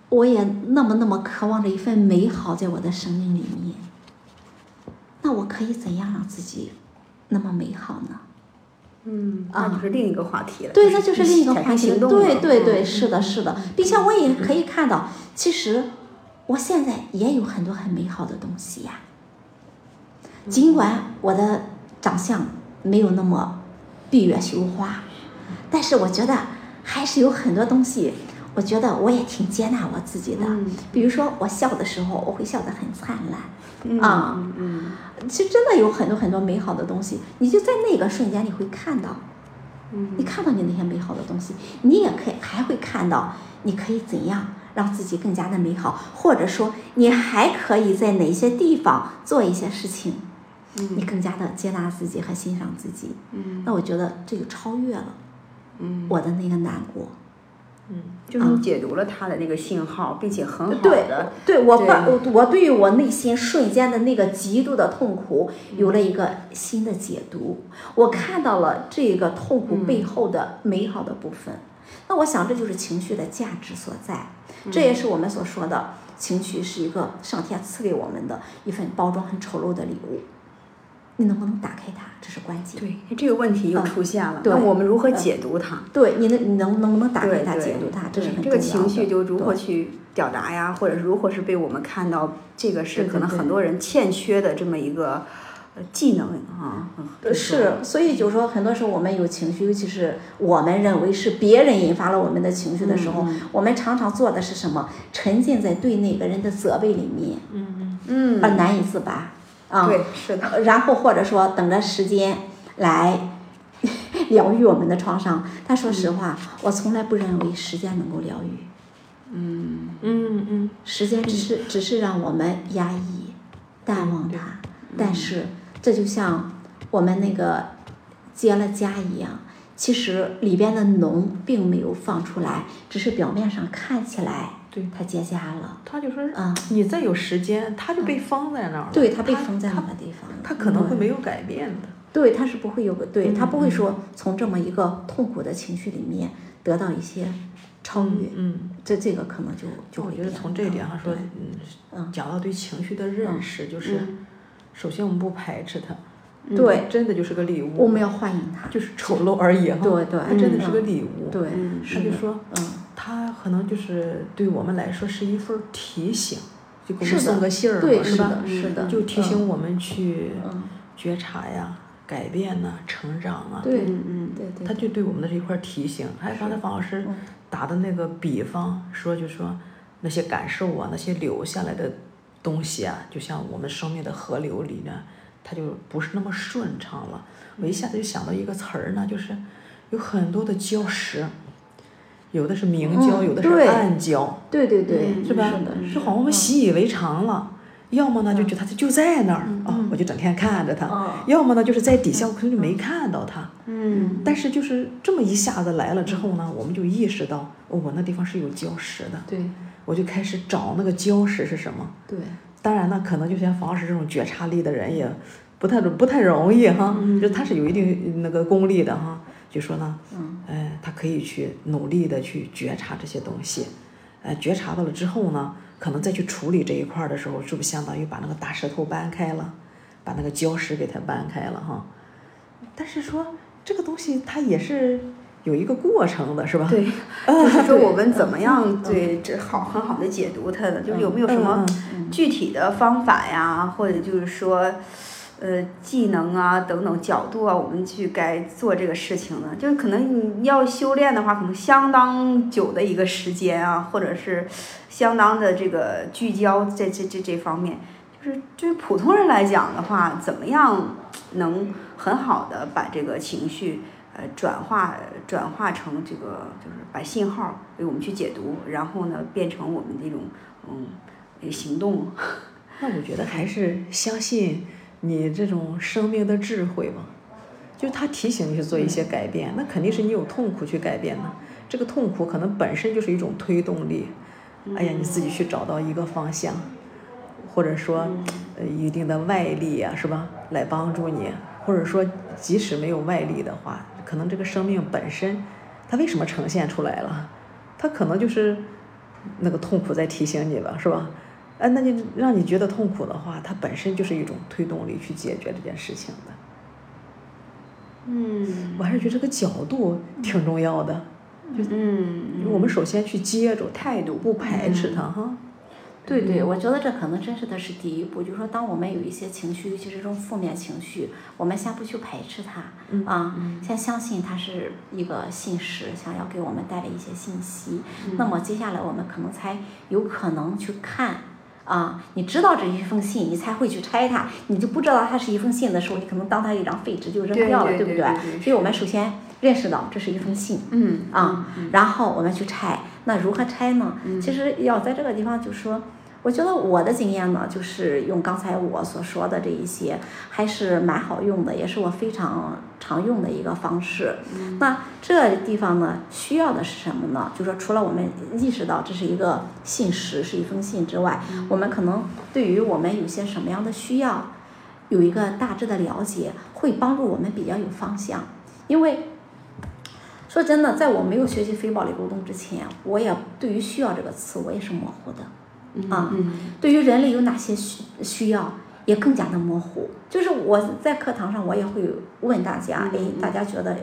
我也那么那么渴望着一份美好在我的生命里面，那我可以怎样让自己那么美好呢？嗯，啊那就是另一个话题了。对，那就是另一个话题。对对对，嗯是的，是的，并且我也可以看到，其实我现在也有很多很美好的东西呀。尽管我的长相没有那么闭月羞花，但是我觉得还是有很多东西，我觉得我也挺接纳我自己的。嗯比如说，我笑的时候，我会笑得很灿烂。嗯啊嗯嗯其实真的有很多很多美好的东西，你就在那个瞬间你会看到。嗯你看到你那些美好的东西，你也可以还会看到，你可以怎样让自己更加的美好，或者说你还可以在哪些地方做一些事情，你更加的接纳自己和欣赏自己。嗯那我觉得这就超越了嗯，我的那个难过。嗯，就是你解读了他的那个信号，并且很好对的，对我对把我我对于我内心瞬间的那个极度的痛苦有了一个新的解读，我看到了这个痛苦背后的美好的部分。那我想这就是情绪的价值所在，这也是我们所说的情绪是一个上天赐给我们的一份包装很丑陋的礼物。你能不能打开它，这是关键。对，这个问题又嗯出现了。对那我们如何解读它？对，你能你能能不能打开它，解读它，这是很重要的。这个情绪就如何去表达呀，或者如何是被我们看到，这个是可能很多人欠缺的这么一个呃技能啊。是，所以就是说，很多时候我们有情绪，尤其是我们认为是别人引发了我们的情绪的时候，嗯我们常常做的是什么？沉浸在对那个人的责备里面，嗯，而难以自拔啊。对，是的，然后或者说等着时间来 疗愈我们的创伤。但说实话，我从来不认为时间能够疗愈，嗯嗯嗯，时间只是只是让我们压抑、淡忘它。但是这就像我们那个结了痂一样，其实里边的脓并没有放出来，只是表面上看起来对它结痂了。他就说，嗯你再有时间，他就被封在那儿了。对，他被封在那他个地方了。他可能会没有改变的。对，他是不会有个对，他不会嗯说从这么一个痛苦的情绪里面得到一些超越，嗯，这这个可能就就我觉得从这一点上说，嗯，嗯讲到对情绪的认识，就是嗯首先我们不排斥它，对，真的就是个礼物，我们要欢迎它，就是丑陋而已哈。对对。它真的是个嗯礼物。对，嗯。他就说，嗯，它可能就是对我们来说是一份提醒，就给我们送个信儿嘛，对，是吧的，？是的，就提醒我们去嗯，觉察呀，改变呐、成长啊。对，嗯嗯对对，他就对我们的这一块儿提醒。还有刚才方老师打的那个比方，说就说那些感受啊，那些留下来的东西啊，就像我们生命的河流里呢，它就不是那么顺畅了。我一下子就想到一个词儿呢，就是有很多的礁石，有的是明礁，嗯有的是暗礁，对对对，嗯是吧？是好像我们习以为常了。要么呢，就觉得它就在那儿嗯啊、我就整天看着它；哦要么呢，就是在底下，我可能就没看到它。嗯但是就是这么一下子来了之后呢，我们就意识到，哦，我那地方是有礁石的，对我就开始找那个礁石是什么。对，当然呢，可能就像房老师这种觉察力的人也不太不太容易哈，就他是有一定那个功力的哈。就说呢，嗯，哎，他可以去努力的去觉察这些东西，哎，觉察到了之后呢，可能再去处理这一块儿的时候，是不是相当于把那个大石头搬开了，把那个礁石给它搬开了哈？但是说这个东西它也是有一个过程的，是吧？对，就是说我们怎么样对这好很好的解读它的，就是有没有什么嗯具体的方法呀，或者就是说，呃，技能啊等等角度啊，我们去该做这个事情呢？就是可能你要修炼的话，可能相当久的一个时间啊，或者是相当的这个聚焦在这这这方面。就是对于普通人来讲的话，怎么样能很好的把这个情绪呃转化转化成这个就是把信号给我们去解读，然后呢变成我们这种嗯这个行动。那我觉得还是相信你这种生命的智慧吧，就是他提醒你去做一些改变，那肯定是你有痛苦去改变的。这个痛苦可能本身就是一种推动力，哎呀，你自己去找到一个方向，或者说呃一定的外力啊，是吧，来帮助你，或者说即使没有外力的话，可能这个生命本身它为什么呈现出来了，它可能就是那个痛苦在提醒你吧，是吧？哎，那你让你觉得痛苦的话，它本身就是一种推动力去解决这件事情的。嗯我还是觉得这个角度挺重要的，嗯，我们首先去接住，态度不排斥它哈。对对，我觉得这可能真是的是第一步，就是说，当我们有一些情绪，尤其是这种负面情绪，我们先不去排斥它，嗯啊，先相信它是一个信使，想要给我们带来一些信息。那么接下来我们可能才有可能去看，啊，你知道这一封信，你才会去拆它。你就不知道它是一封信的时候，你可能当它一张废纸就扔掉了，对不对？所以我们首先认识到这是一封信，嗯啊，然后我们去拆。那如何拆呢？其实要在这个地方就说，我觉得我的经验呢，就是用刚才我所说的这一些，还是蛮好用的，也是我非常常用的一个方式。那这地方呢，需要的是什么呢？就说除了我们意识到这是一个信实，是一封信之外，我们可能对于我们有些什么样的需要，有一个大致的了解，会帮助我们比较有方向，因为。说真的，在我没有学习非暴力沟通之前，我也对于“需要”这个词我也是模糊的。啊，对于人类有哪些需需要，也更加的模糊。就是我在课堂上，我也会问大家，哎，大家觉得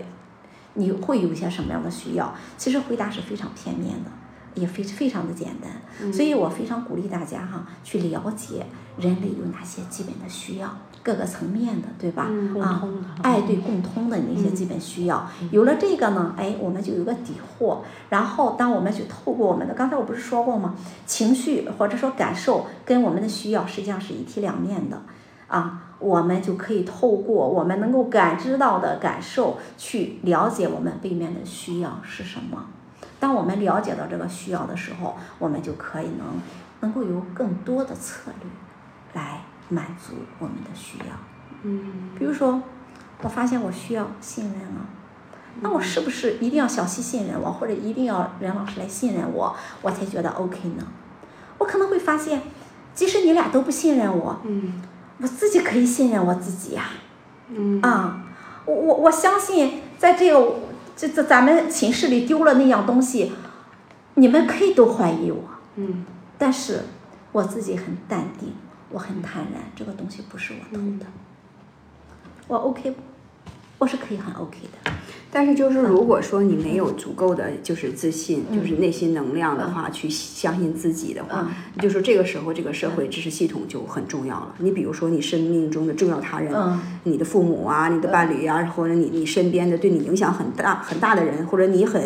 你会有一些什么样的需要？其实回答是非常片面的，也非非常的简单。所以我非常鼓励大家哈，去了解人类有哪些基本的需要，各个层面的，对吧？啊，爱对共通的那些基本需要，有了这个呢，哎，我们就有个底货。然后，当我们去透过我们的，刚才我不是说过吗？情绪或者说感受跟我们的需要实际上是一体两面的，啊，我们就可以透过我们能够感知到的感受，去了解我们背面的需要是什么。当我们了解到这个需要的时候，我们就可以能能够有更多的策略来满足我们的需要。嗯，比如说，我发现我需要信任了，那我是不是一定要小溪信任我，或者一定要任老师来信任我，我才觉得 OK 呢？我可能会发现，即使你俩都不信任我，嗯，我自己可以信任我自己呀、嗯。啊，我我我相信，在这个这这咱们寝室里丢了那样东西，你们可以都怀疑我，嗯。但是我自己很淡定，我很坦然，这个东西不是我偷的，我 OK，我是可以很 OK 的。但是就是如果说你没有足够的就是自信，就是内心能量的话，去相信自己的话，就是这个时候这个社会知识系统就很重要了。你比如说你生命中的重要他人，你的父母啊，你的伴侣啊，或者你你身边的对你影响很大很大的人，或者你很。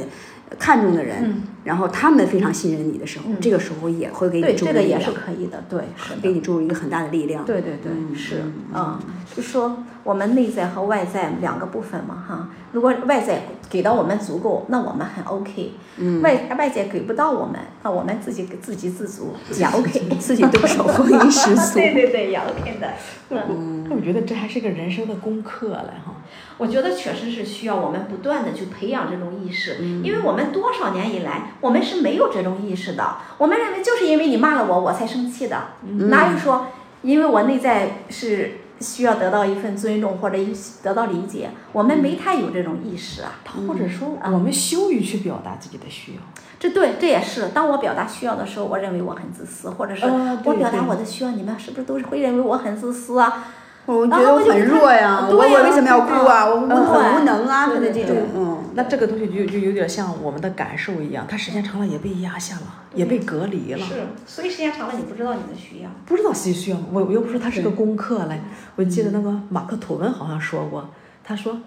看重的人，然后他们非常信任你的时候，这个时候也会给你注入这个也是可以的，对，给你注入一个很大的力量。对对对，是，嗯，就说我们内在和外在两个部分嘛，哈。如果外在给到我们足够，那我们很 OK。嗯。外外界给不到我们，那我们自己给自给自足 也 OK，自己动手丰衣食足。对对对，也 OK 的。嗯，那我觉得这还是个人生的功课了哈。我觉得确实是需要我们不断的去培养这种意识，因为我们多少年以来，我们是没有这种意识的。我们认为就是因为你骂了我，我才生气的，哪有说因为我内在是需要得到一份尊重或者得到理解，我们没太有这种意识啊。或者说我们羞于去表达自己的需要。这对，这也是。当我表达需要的时候，我认为我很自私，或者是我表达我的需要，你们是不是都是会认为我很自私啊？我觉得我很弱呀，我我为什么要哭啊？我我很无能啊，他的这种，嗯，那这个东西就就有点像我们的感受一样，它时间长了也被压下了，也被隔离了。是，所以时间长了你不知道你的需要。不知道自己需要，我我又不说它是个功课嘞。我记得那个马克吐温好像说过，他说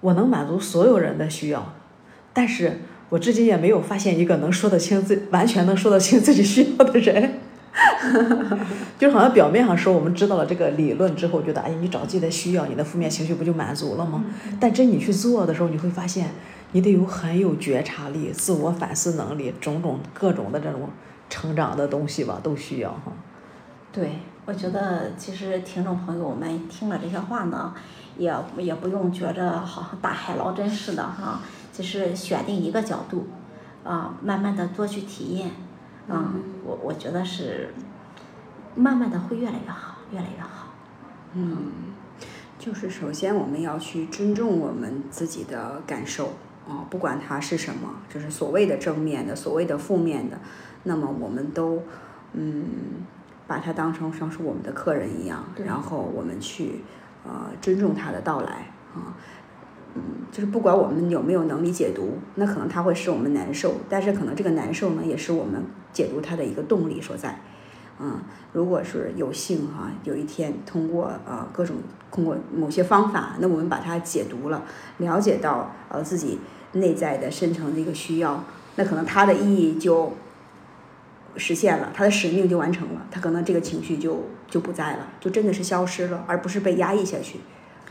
我能满足所有人的需要，但是我至今也没有发现一个能说得清自完全能说得清自己需要的人。就好像表面上说我们知道了这个理论之后，觉得哎，你找自己的需要，你的负面情绪不就满足了吗？但真你去做的时候，你会发现，你得有很有觉察力、自我反思能力，种种各种的这种成长的东西吧，都需要哈。对，我觉得其实听众朋友们听了这些话呢，也也不用觉着好像大海捞针似的哈，就是选定一个角度，啊，慢慢的多去体验。嗯，我我觉得是，慢慢的会越来越好，越来越好。嗯，就是首先我们要去尊重我们自己的感受啊，不管它是什么，就是所谓的正面的，所谓的负面的，那么我们都嗯把它当成像是我们的客人一样，然后我们去呃尊重他的到来啊。嗯，就是不管我们有没有能力解读，那可能它会使我们难受，但是可能这个难受呢，也是我们解读它的一个动力所在。嗯，如果是有幸哈，有一天通过呃各种通过某些方法，那我们把它解读了，了解到呃自己内在的深层的一个需要，那可能它的意义就实现了，它的使命就完成了，它可能这个情绪就就不在了，就真的是消失了，而不是被压抑下去。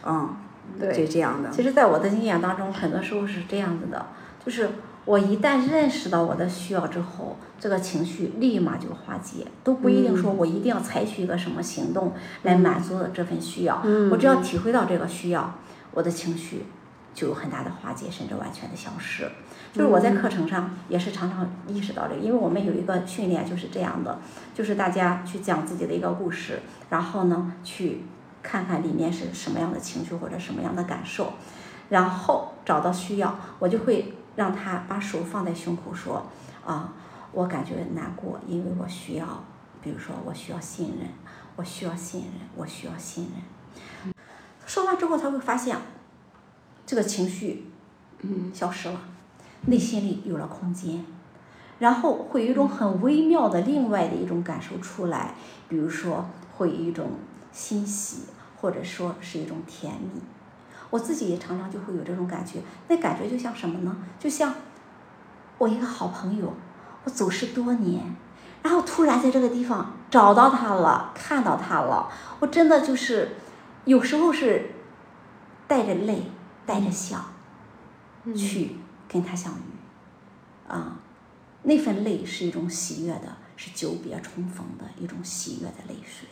嗯。对，就这样的。其实，在我的经验当中，很多时候是这样子的，就是我一旦认识到我的需要之后，这个情绪立马就化解，都不一定说我一定要采取一个什么行动来满足这份需要。我只要体会到这个需要，我的情绪就有很大的化解，甚至完全的消失。就是我在课程上也是常常意识到这个，因为我们有一个训练就是这样的，就是大家去讲自己的一个故事，然后呢去。看看里面是什么样的情绪或者什么样的感受，然后找到需要，我就会让他把手放在胸口说：“啊，我感觉难过，因为我需要，比如说我需要信任，我需要信任，我需要信任。”说完之后，他会发现这个情绪嗯消失了，内心里有了空间，然后会有一种很微妙的另外的一种感受出来，比如说会有一种欣喜。或者说是一种甜蜜，我自己也常常就会有这种感觉，那感觉就像什么呢？就像我一个好朋友，我走失多年，然后突然在这个地方找到他了，看到他了，我真的就是有时候是带着泪，带着笑，去跟他相遇，啊，那份泪是一种喜悦的，是久别重逢的一种喜悦的泪水。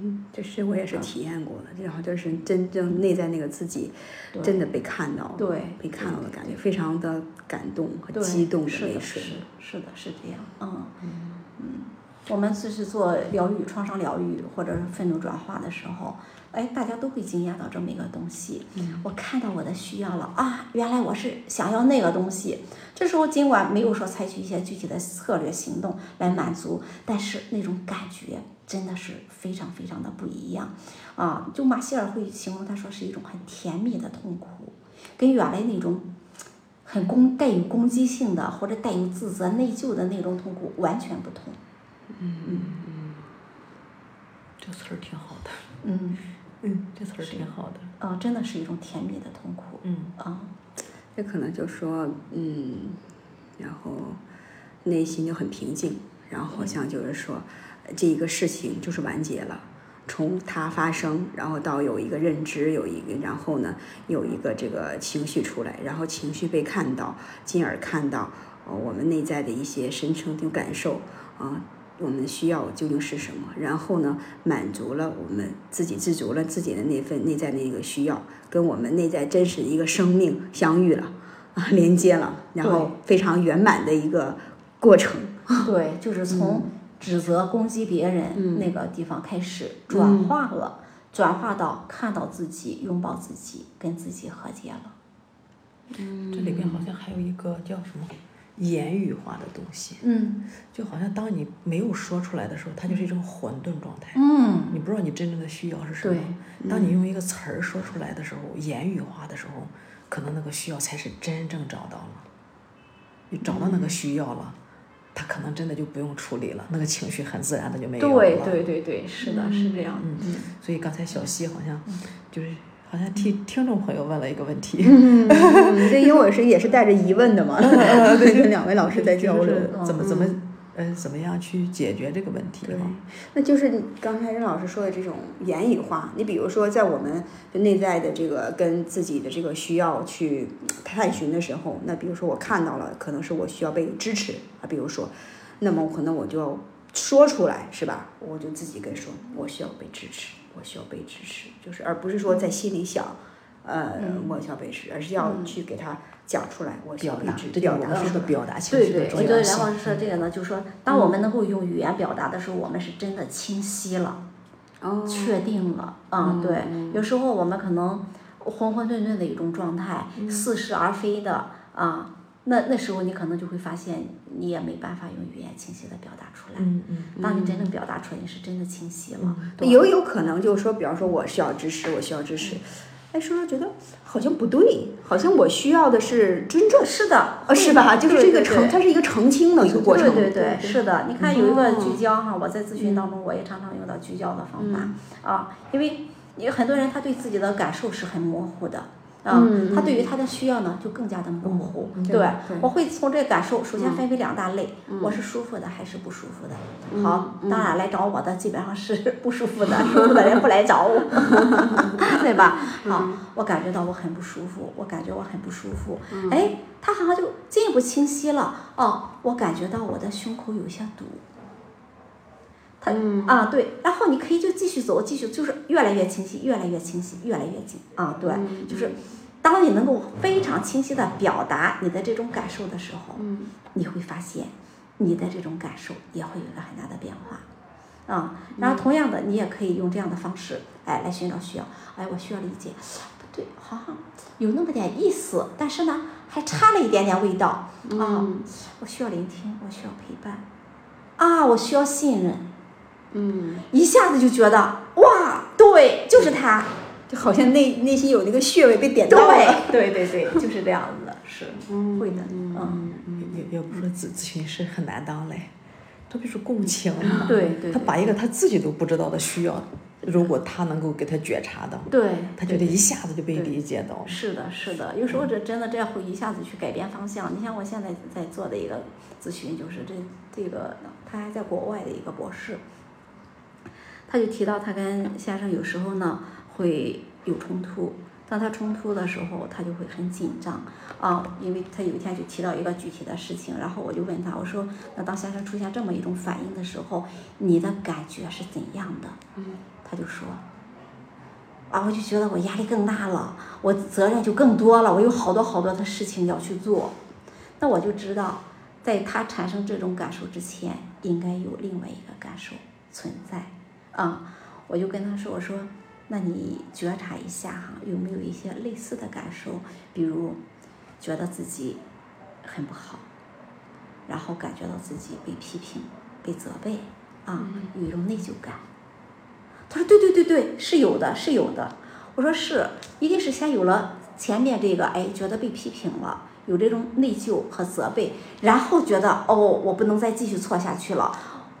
嗯，就是我也是体验过的，然后就是真正内在那个自己，真的被看到了，对，被看到的感觉，非常的感动和激动的泪水。是是的，是这样。嗯嗯，我们就是做疗愈、创伤疗愈或者是愤怒转化的时候，哎，大家都会惊讶到这么一个东西。嗯，我看到我的需要了啊，原来我是想要那个东西。这时候尽管没有说采取一些具体的策略行动来满足，但是那种感觉。真的是非常非常的不一样，啊，就马歇尔会形容他说是一种很甜蜜的痛苦，跟原来那种很攻带有攻击性的或者带有自责内疚的那种痛苦完全不同。嗯嗯嗯，这词儿挺好的。嗯嗯，这词儿挺好的。啊，真的是一种甜蜜的痛苦。嗯啊，这可能就说，嗯，然后内心就很平静，然后好像就是说，呃这一个事情就是完结了。从它发生，然后到有一个认知，有一个，然后呢，有一个这个情绪出来，然后情绪被看到，进而看到，呃，我们内在的一些深层的感受，啊、我们需要究竟是什么？然后呢，满足了我们自己，自足了自己的那份内在的一个需要，跟我们内在真实的一个生命相遇了，啊，连接了，然后非常圆满的一个过程。对，就是从指责、攻击别人那个地方开始转化了，转化到看到自己、拥抱自己、跟自己和解了。这里边好像还有一个叫什么言语化的东西，嗯就好像当你没有说出来的时候，它就是一种混沌状态。嗯，你不知道你真正的需要是什么。当你用一个词儿说出来的时候，言语化的时候，可能那个需要才是真正找到了。你找到那个需要了，他可能真的就不用处理了，那个情绪很自然的就没有了。对对对对，是的，是这样。嗯嗯，所以刚才小溪好像就是好像替听众朋友问了一个问题，嗯，对，因为我是也是带着疑问的嘛，对，跟两位老师在交流就是。怎么怎么呃怎么样去解决这个问题对？那就是刚才任老师说的这种言语化，你比如说在我们内在的这个跟自己的这个需要去探寻的时候，那比如说我看到了，可能是我需要被支持啊，比如说，那么可能我就要说出来，是吧？我就自己跟说，我需要被支持，我需要被支持，就是而不是说在心里想，呃，我需要被支持，而是要去给他讲出来，我需要表达表达是个。表达情绪的对对，我觉得。梁老师说这个呢，就是说，当我们能够用语言表达的时候，我们是真的清晰了。哦，确定了嗯，对，有时候我们可能浑浑沌沌的一种状态，似是而非的啊，那那时候你可能就会发现，你也没办法用语言清晰的表达出来。嗯嗯当你真正表达出来，你是真的清晰了。有有可能就是说，比方说我需要支持，我需要支持，哎，叔叔觉得好像不对，好像我需要的是尊重，是的，呃，是吧？就是这个澄，它是一个澄清的一个过程。对对对，是的。你看有一个哦聚焦哈，我在咨询当中我也常常用到聚焦的方法啊，因为有很多人他对自己的感受是很模糊的。啊，他对于他的需要呢，就更加的模糊。对，我会从这个感受，首先分为两大类，我是舒服的还是不舒服的。好，当然来找我的基本上是 不舒服的，舒服的人不来找我，对吧？好，我感觉到我很不舒服，我感觉我很不舒服。哎，他好像就进一步清晰了。哦，我感觉到我的胸口有些堵。他啊，对，然后你可以就继续走，继续就是越来越清晰，越来越清晰，越来越近啊，对，就是当你能够非常清晰的表达你的这种感受的时候，你会发现你的这种感受也会有一个很大的变化。啊，然后同样的，你也可以用这样的方式，哎，来寻找需要。哎，我需要理解，不对，好像有那么点意思，但是呢，还差了一点点味道啊。我需要聆听，我需要陪伴，啊，我需要信任。嗯，一下子就觉得哇，对，就是他，就好像内内心有那个穴位被点到了。对。对对对，就是这样子。的，是。会的，嗯，也也不说咨咨询师很难当嘞，特别是共情啊，对对他把一个他自己都不知道的需要，如果他能够给他觉察到，对，他觉得一下子就被理解到。了。是的，是的，有时候这真的这样会一下子去改变方向。你像我现在在做的一个咨询，就是这这个他还在国外的一个博士，他就提到他跟先生有时候呢会有冲突，当他冲突的时候，他就会很紧张啊，因为他有一天就提到一个具体的事情，然后我就问他，我说那当先生出现这么一种反应的时候，你的感觉是怎样的？他就说。啊，我就觉得我压力更大了，我责任就更多了，我有好多好多的事情要去做。那我就知道，在他产生这种感受之前，应该有另外一个感受存在。啊，我就跟他说，我说，那你觉察一下哈，有没有一些类似的感受？比如，觉得自己很不好，然后感觉到自己被批评、被责备，啊，有一种内疚感。他说：“对对对对，是有的，是有的。”我说：“是，一定是先有了前面这个哎觉得被批评了，有这种内疚和责备，然后觉得哦我不能再继续错下去了，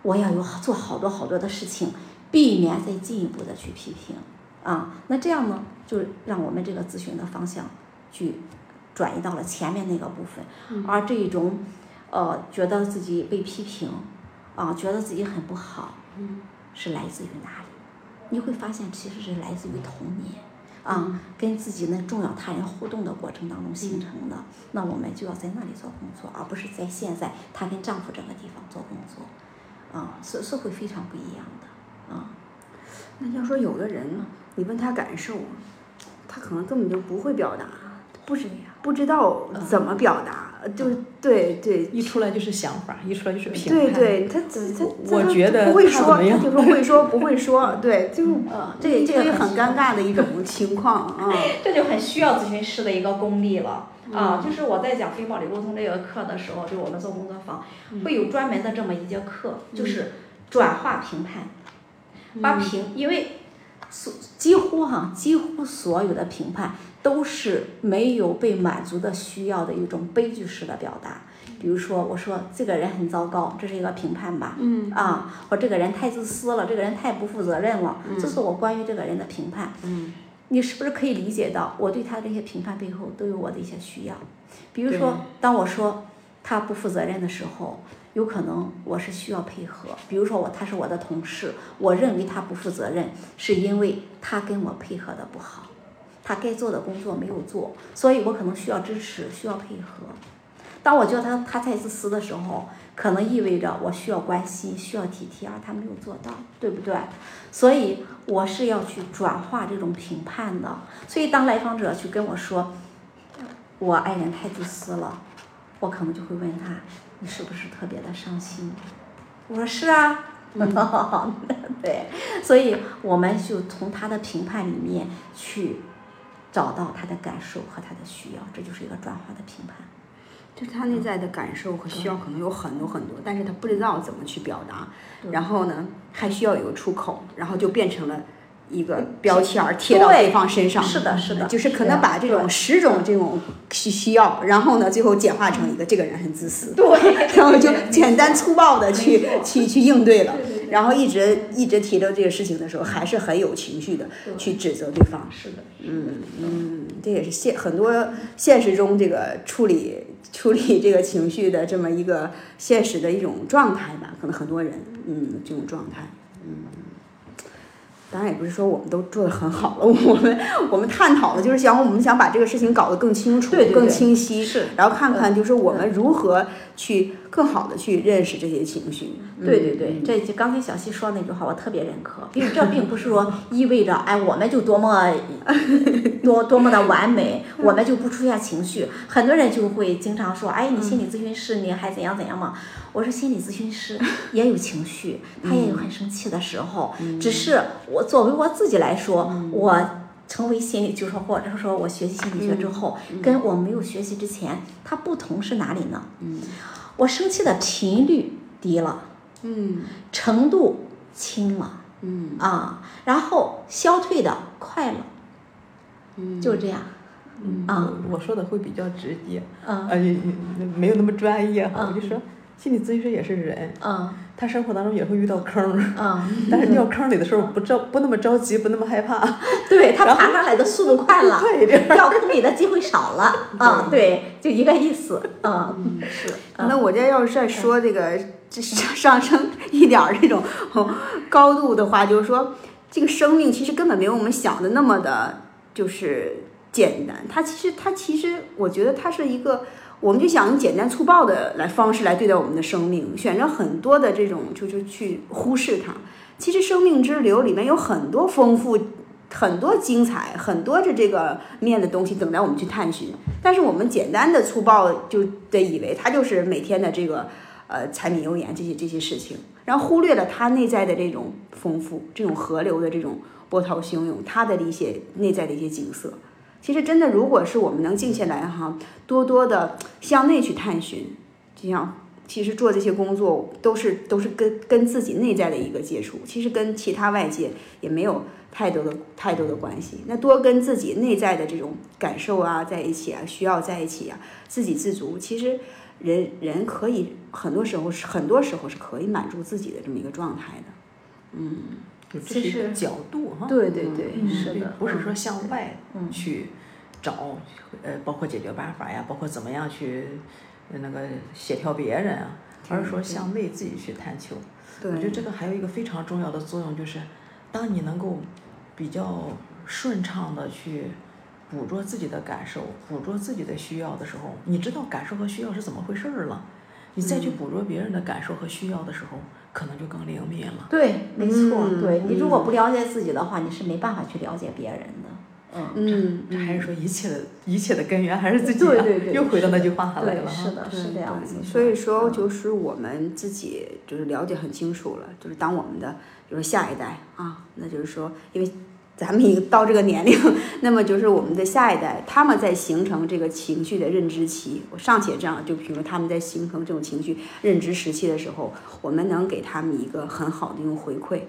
我要有做好多好多的事情，避免再进一步的去批评。啊。那这样呢，就让我们这个咨询的方向去转移到了前面那个部分，而这一种呃觉得自己被批评啊，觉得自己很不好，是来自于哪里？你会发现其实是来自于童年。啊，跟自己那重要他人互动的过程当中形成的，那我们就要在那里做工作，而不是在现在她跟丈夫这个地方做工作，啊，是是会非常不一样的，啊。那要说有的人，你问他感受，他可能根本就不会表达，不是不知道怎么表达。就对对，一出来就是想法，一出来就是评判。对对，他他我觉得不会说，他就是会说 不会说，对，就这这个很尴尬的一种 情况啊。这就很需要咨询师的一个功力了啊！就是我在讲非暴力沟通这个课的时候，就我们做工作坊会有专门的这么一节课，就是转化评判，把评，因为所几乎哈，几乎所有的评判。都是没有被满足的需要的一种悲剧式的表达。比如说，我说这个人很糟糕，这是一个评判吧？嗯啊，我这个人太自私了，这个人太不负责任了，这是我关于这个人的评判。嗯，你是不是可以理解到我对他这些评判背后都有我的一些需要？比如说，当我说他不负责任的时候，有可能我是需要配合。比如说我他是我的同事，我认为他不负责任，是因为他跟我配合的不好。他该做的工作没有做，所以我可能需要支持，需要配合。当我觉得他他太自私的时候，可能意味着我需要关心，需要体贴，而他没有做到，对不对？所以我是要去转化这种评判的。所以当来访者去跟我说我爱人太自私了，我可能就会问他，你是不是特别的伤心？我说是啊，对，所以我们就从他的评判里面去。找到他的感受和他的需要，这就是一个转化的评判。就是他内在的感受和需要可能有很多很多，但是他不知道怎么去表达，然后呢，还需要有个出口，然后就变成了一个标签儿贴到对方身上。是的，是的，就是可能把这种十种这种需需要，然后呢，最后简化成一个这个人很自私，对，然后就简单粗暴的去去去应对了。然后一直一直提到这个事情的时候，还是很有情绪的去指责对方。是的，嗯嗯，这也是现很多现实中这个处理处理这个情绪的这么一个现实的一种状态吧。可能很多人，嗯，这种状态，嗯。当然也不是说我们都做的很好了，我们我们探讨的就是想我们想把这个事情搞得更清楚、更清晰，是，然后看看就是我们如何去更好的去认识这些情绪。对对对，这就刚才小溪说那句话，我特别认可，因为这并不是说意味着哎我们就多么多多么的完美，我们就不出现情绪。很多人就会经常说，哎，你心理咨询师你还怎样怎样嘛？我说心理咨询师也有情绪，他也有很生气的时候，只是我作为我自己来说，我成为心理，就说或者说我学习心理学之后，跟我没有学习之前，它不同是哪里呢？我生气的频率低了，嗯。程度轻了，嗯。啊，然后消退的快了，嗯。就这样，啊，我说的会比较直接，啊，没有那么专业，我就说。心理咨询师也是人，嗯，他生活当中也会遇到坑，嗯，但是掉坑里的时候不着不那么着急，不那么害怕，对他爬上来的速度快了，掉坑里的机会少了，嗯，对，就一个意思，嗯，是。那我这要是再说这个上升一点儿这种高度的话，就是说这个生命其实根本没有我们想的那么的，就是简单。它其实它其实我觉得它是一个。我们就想用简单粗暴的来方式来对待我们的生命，选择很多的这种就是去忽视它。其实生命之流里面有很多丰富、很多精彩、很多的这个面的东西等待我们去探寻。但是我们简单的粗暴就得以为它就是每天的这个呃柴米油盐这些这些事情，然后忽略了它内在的这种丰富、这种河流的这种波涛汹涌，它的一些内在的一些景色。其实真的，如果是我们能静下来哈，多多的向内去探寻，就像其实做这些工作都是都是跟跟自己内在的一个接触，其实跟其他外界也没有太多的太多的关系。那多跟自己内在的这种感受啊在一起啊，需要在一起啊，自给自足，其实人人可以很多时候是很多时候是可以满足自己的这么一个状态的。嗯，就这是一个角度哈。对对对，嗯是的不是说向外嗯。去找，呃，包括解决办法呀，包括怎么样去呃那个协调别人啊，而是说向内自己去探求。我觉得这个还有一个非常重要的作用，就是当你能够比较顺畅的去捕捉自己的感受，捕捉自己的需要的时候，你知道感受和需要是怎么回事儿了，你再去捕捉别人的感受和需要的时候，可能就更灵敏了。对，没错，嗯对你如果不了解自己的话，你是没办法去了解别人的。嗯，嗯，这还是说一切的一切的根源还是自己、啊，对对对又回到那句话来了对，是的，是这样子。所以说，嗯就是我们自己就是了解很清楚了，就是当我们的就是下一代啊，那就是说，因为咱们已经到这个年龄，那么就是我们的下一代，他们在形成这个情绪的认知期，我尚且这样，就比如他们在形成这种情绪认知时期的时候，我们能给他们一个很好的一种回馈，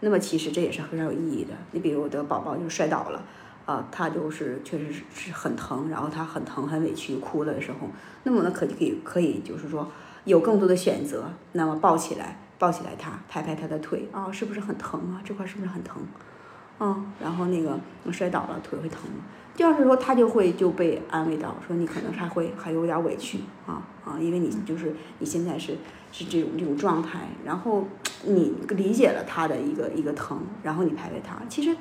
那么其实这也是非常有意义的。你比如我的宝宝就摔倒了。啊，他就是确实是是很疼，然后他很疼很委屈哭了的时候，那么呢可就可以可以就是说有更多的选择，那么抱起来抱起来他，拍拍他的腿啊，是不是很疼啊？这块是不是很疼？嗯，然后那个摔倒了腿会疼吗？这样的时候他就会就被安慰到，说你可能还会还有点委屈啊啊，因为你就是你现在是是这种这种状态，然后你理解了他的一个一个疼，然后你拍拍他，其实。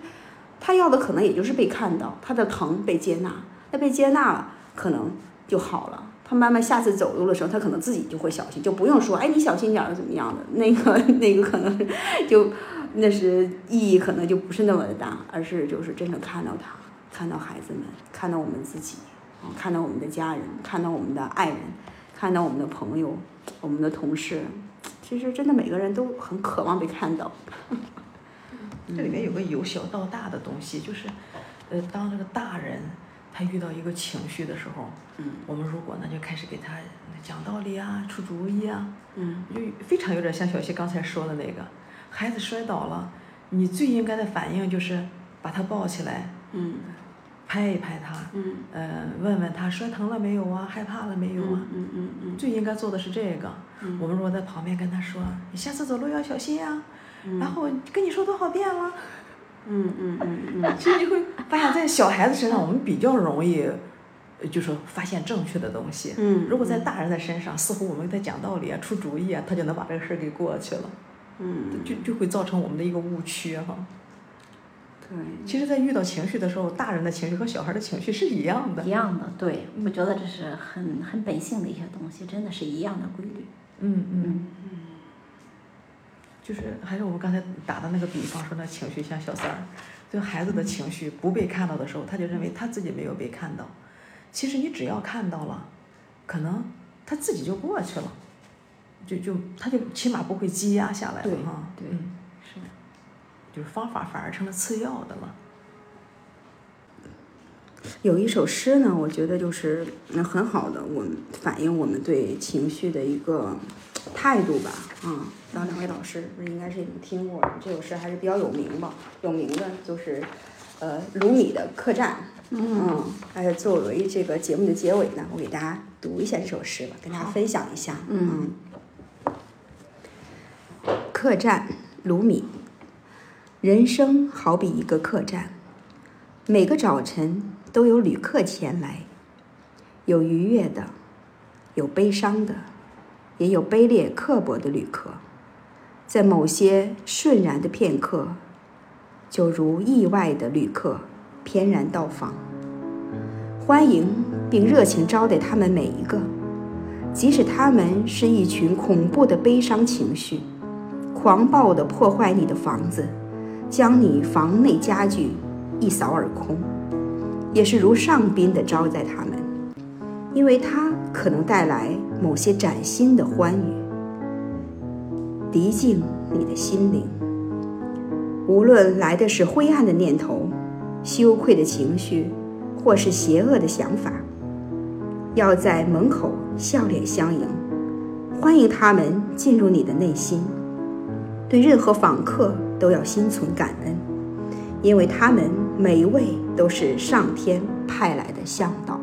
他要的可能也就是被看到，他的疼被接纳，那被接纳了，可能就好了。他慢慢下次走路的时候，他可能自己就会小心，就不用说，哎，你小心点儿怎么样的，那个 那个可能就那是意义可能就不是那么的大，而是就是真正看到他，看到孩子们，看到我们自己，啊，看到我们的家人，看到我们的爱人，看到我们的朋友，我们的同事，其实真的每个人都很渴望被看到。这里面有个由小到大的东西，就是，呃，当这个大人他遇到一个情绪的时候，嗯，我们如果呢就开始给他讲道理啊，出主意啊，嗯，就非常有点像小溪刚才说的那个，孩子摔倒了，你最应该的反应就是把他抱起来，嗯，拍一拍他，嗯，呃，问问他摔疼了没有啊，害怕了没有啊，嗯嗯嗯最应该做的是这个。嗯。我们如果在旁边跟他说，你下次走路要小心呀、嗯。然后跟你说多少遍了。嗯嗯嗯嗯。其实你会发现在小孩子身上，我们比较容易，呃就说发现正确的东西。嗯。如果在大人的身上，似乎我们给他讲道理啊、出主意啊，他就能把这个事儿给过去了，嗯，就就会造成我们的一个误区哈。对，其实，在遇到情绪的时候，大人的情绪和小孩的情绪是一样的一。样的，对，我觉得这是很很本性的一些东西，真的是一样的规律。嗯嗯，嗯，就是还是我们刚才打的那个比方说，那情绪像小三儿，就孩子的情绪不被看到的时候，他就认为他自己没有被看到。其实你只要看到了，可能他自己就过去了，就就他就起码不会积压下来了对哈。对嗯，是的。就是方法反而成了次要的了。有一首诗呢，我觉得就是嗯很好的，我们反映我们对情绪的一个态度吧。啊，不知道两位老师不是应该是也听过的，这首诗还是比较有名吧，有名的就是呃鲁米的客栈。嗯，哎，作为这个节目的结尾呢，我给大家读一下这首诗吧，跟大家分享一下。嗯，客栈，卢米。人生好比一个客栈，每个早晨都有旅客前来，有愉悦的，有悲伤的，也有卑劣刻薄的旅客。在某些瞬然的片刻，就如意外的旅客翩然到访，欢迎并热情招待他们每一个，即使他们是一群恐怖的悲伤情绪，狂暴地破坏你的房子。将你房内家具一扫而空，也是如上宾的招待他们，因为它可能带来某些崭新的欢愉，涤净你的心灵。无论来的是灰暗的念头、羞愧的情绪，或是邪恶的想法，要在门口笑脸相迎，欢迎他们进入你的内心。对任何访客都要心存感恩，因为他们每一位都是上天派来的向导。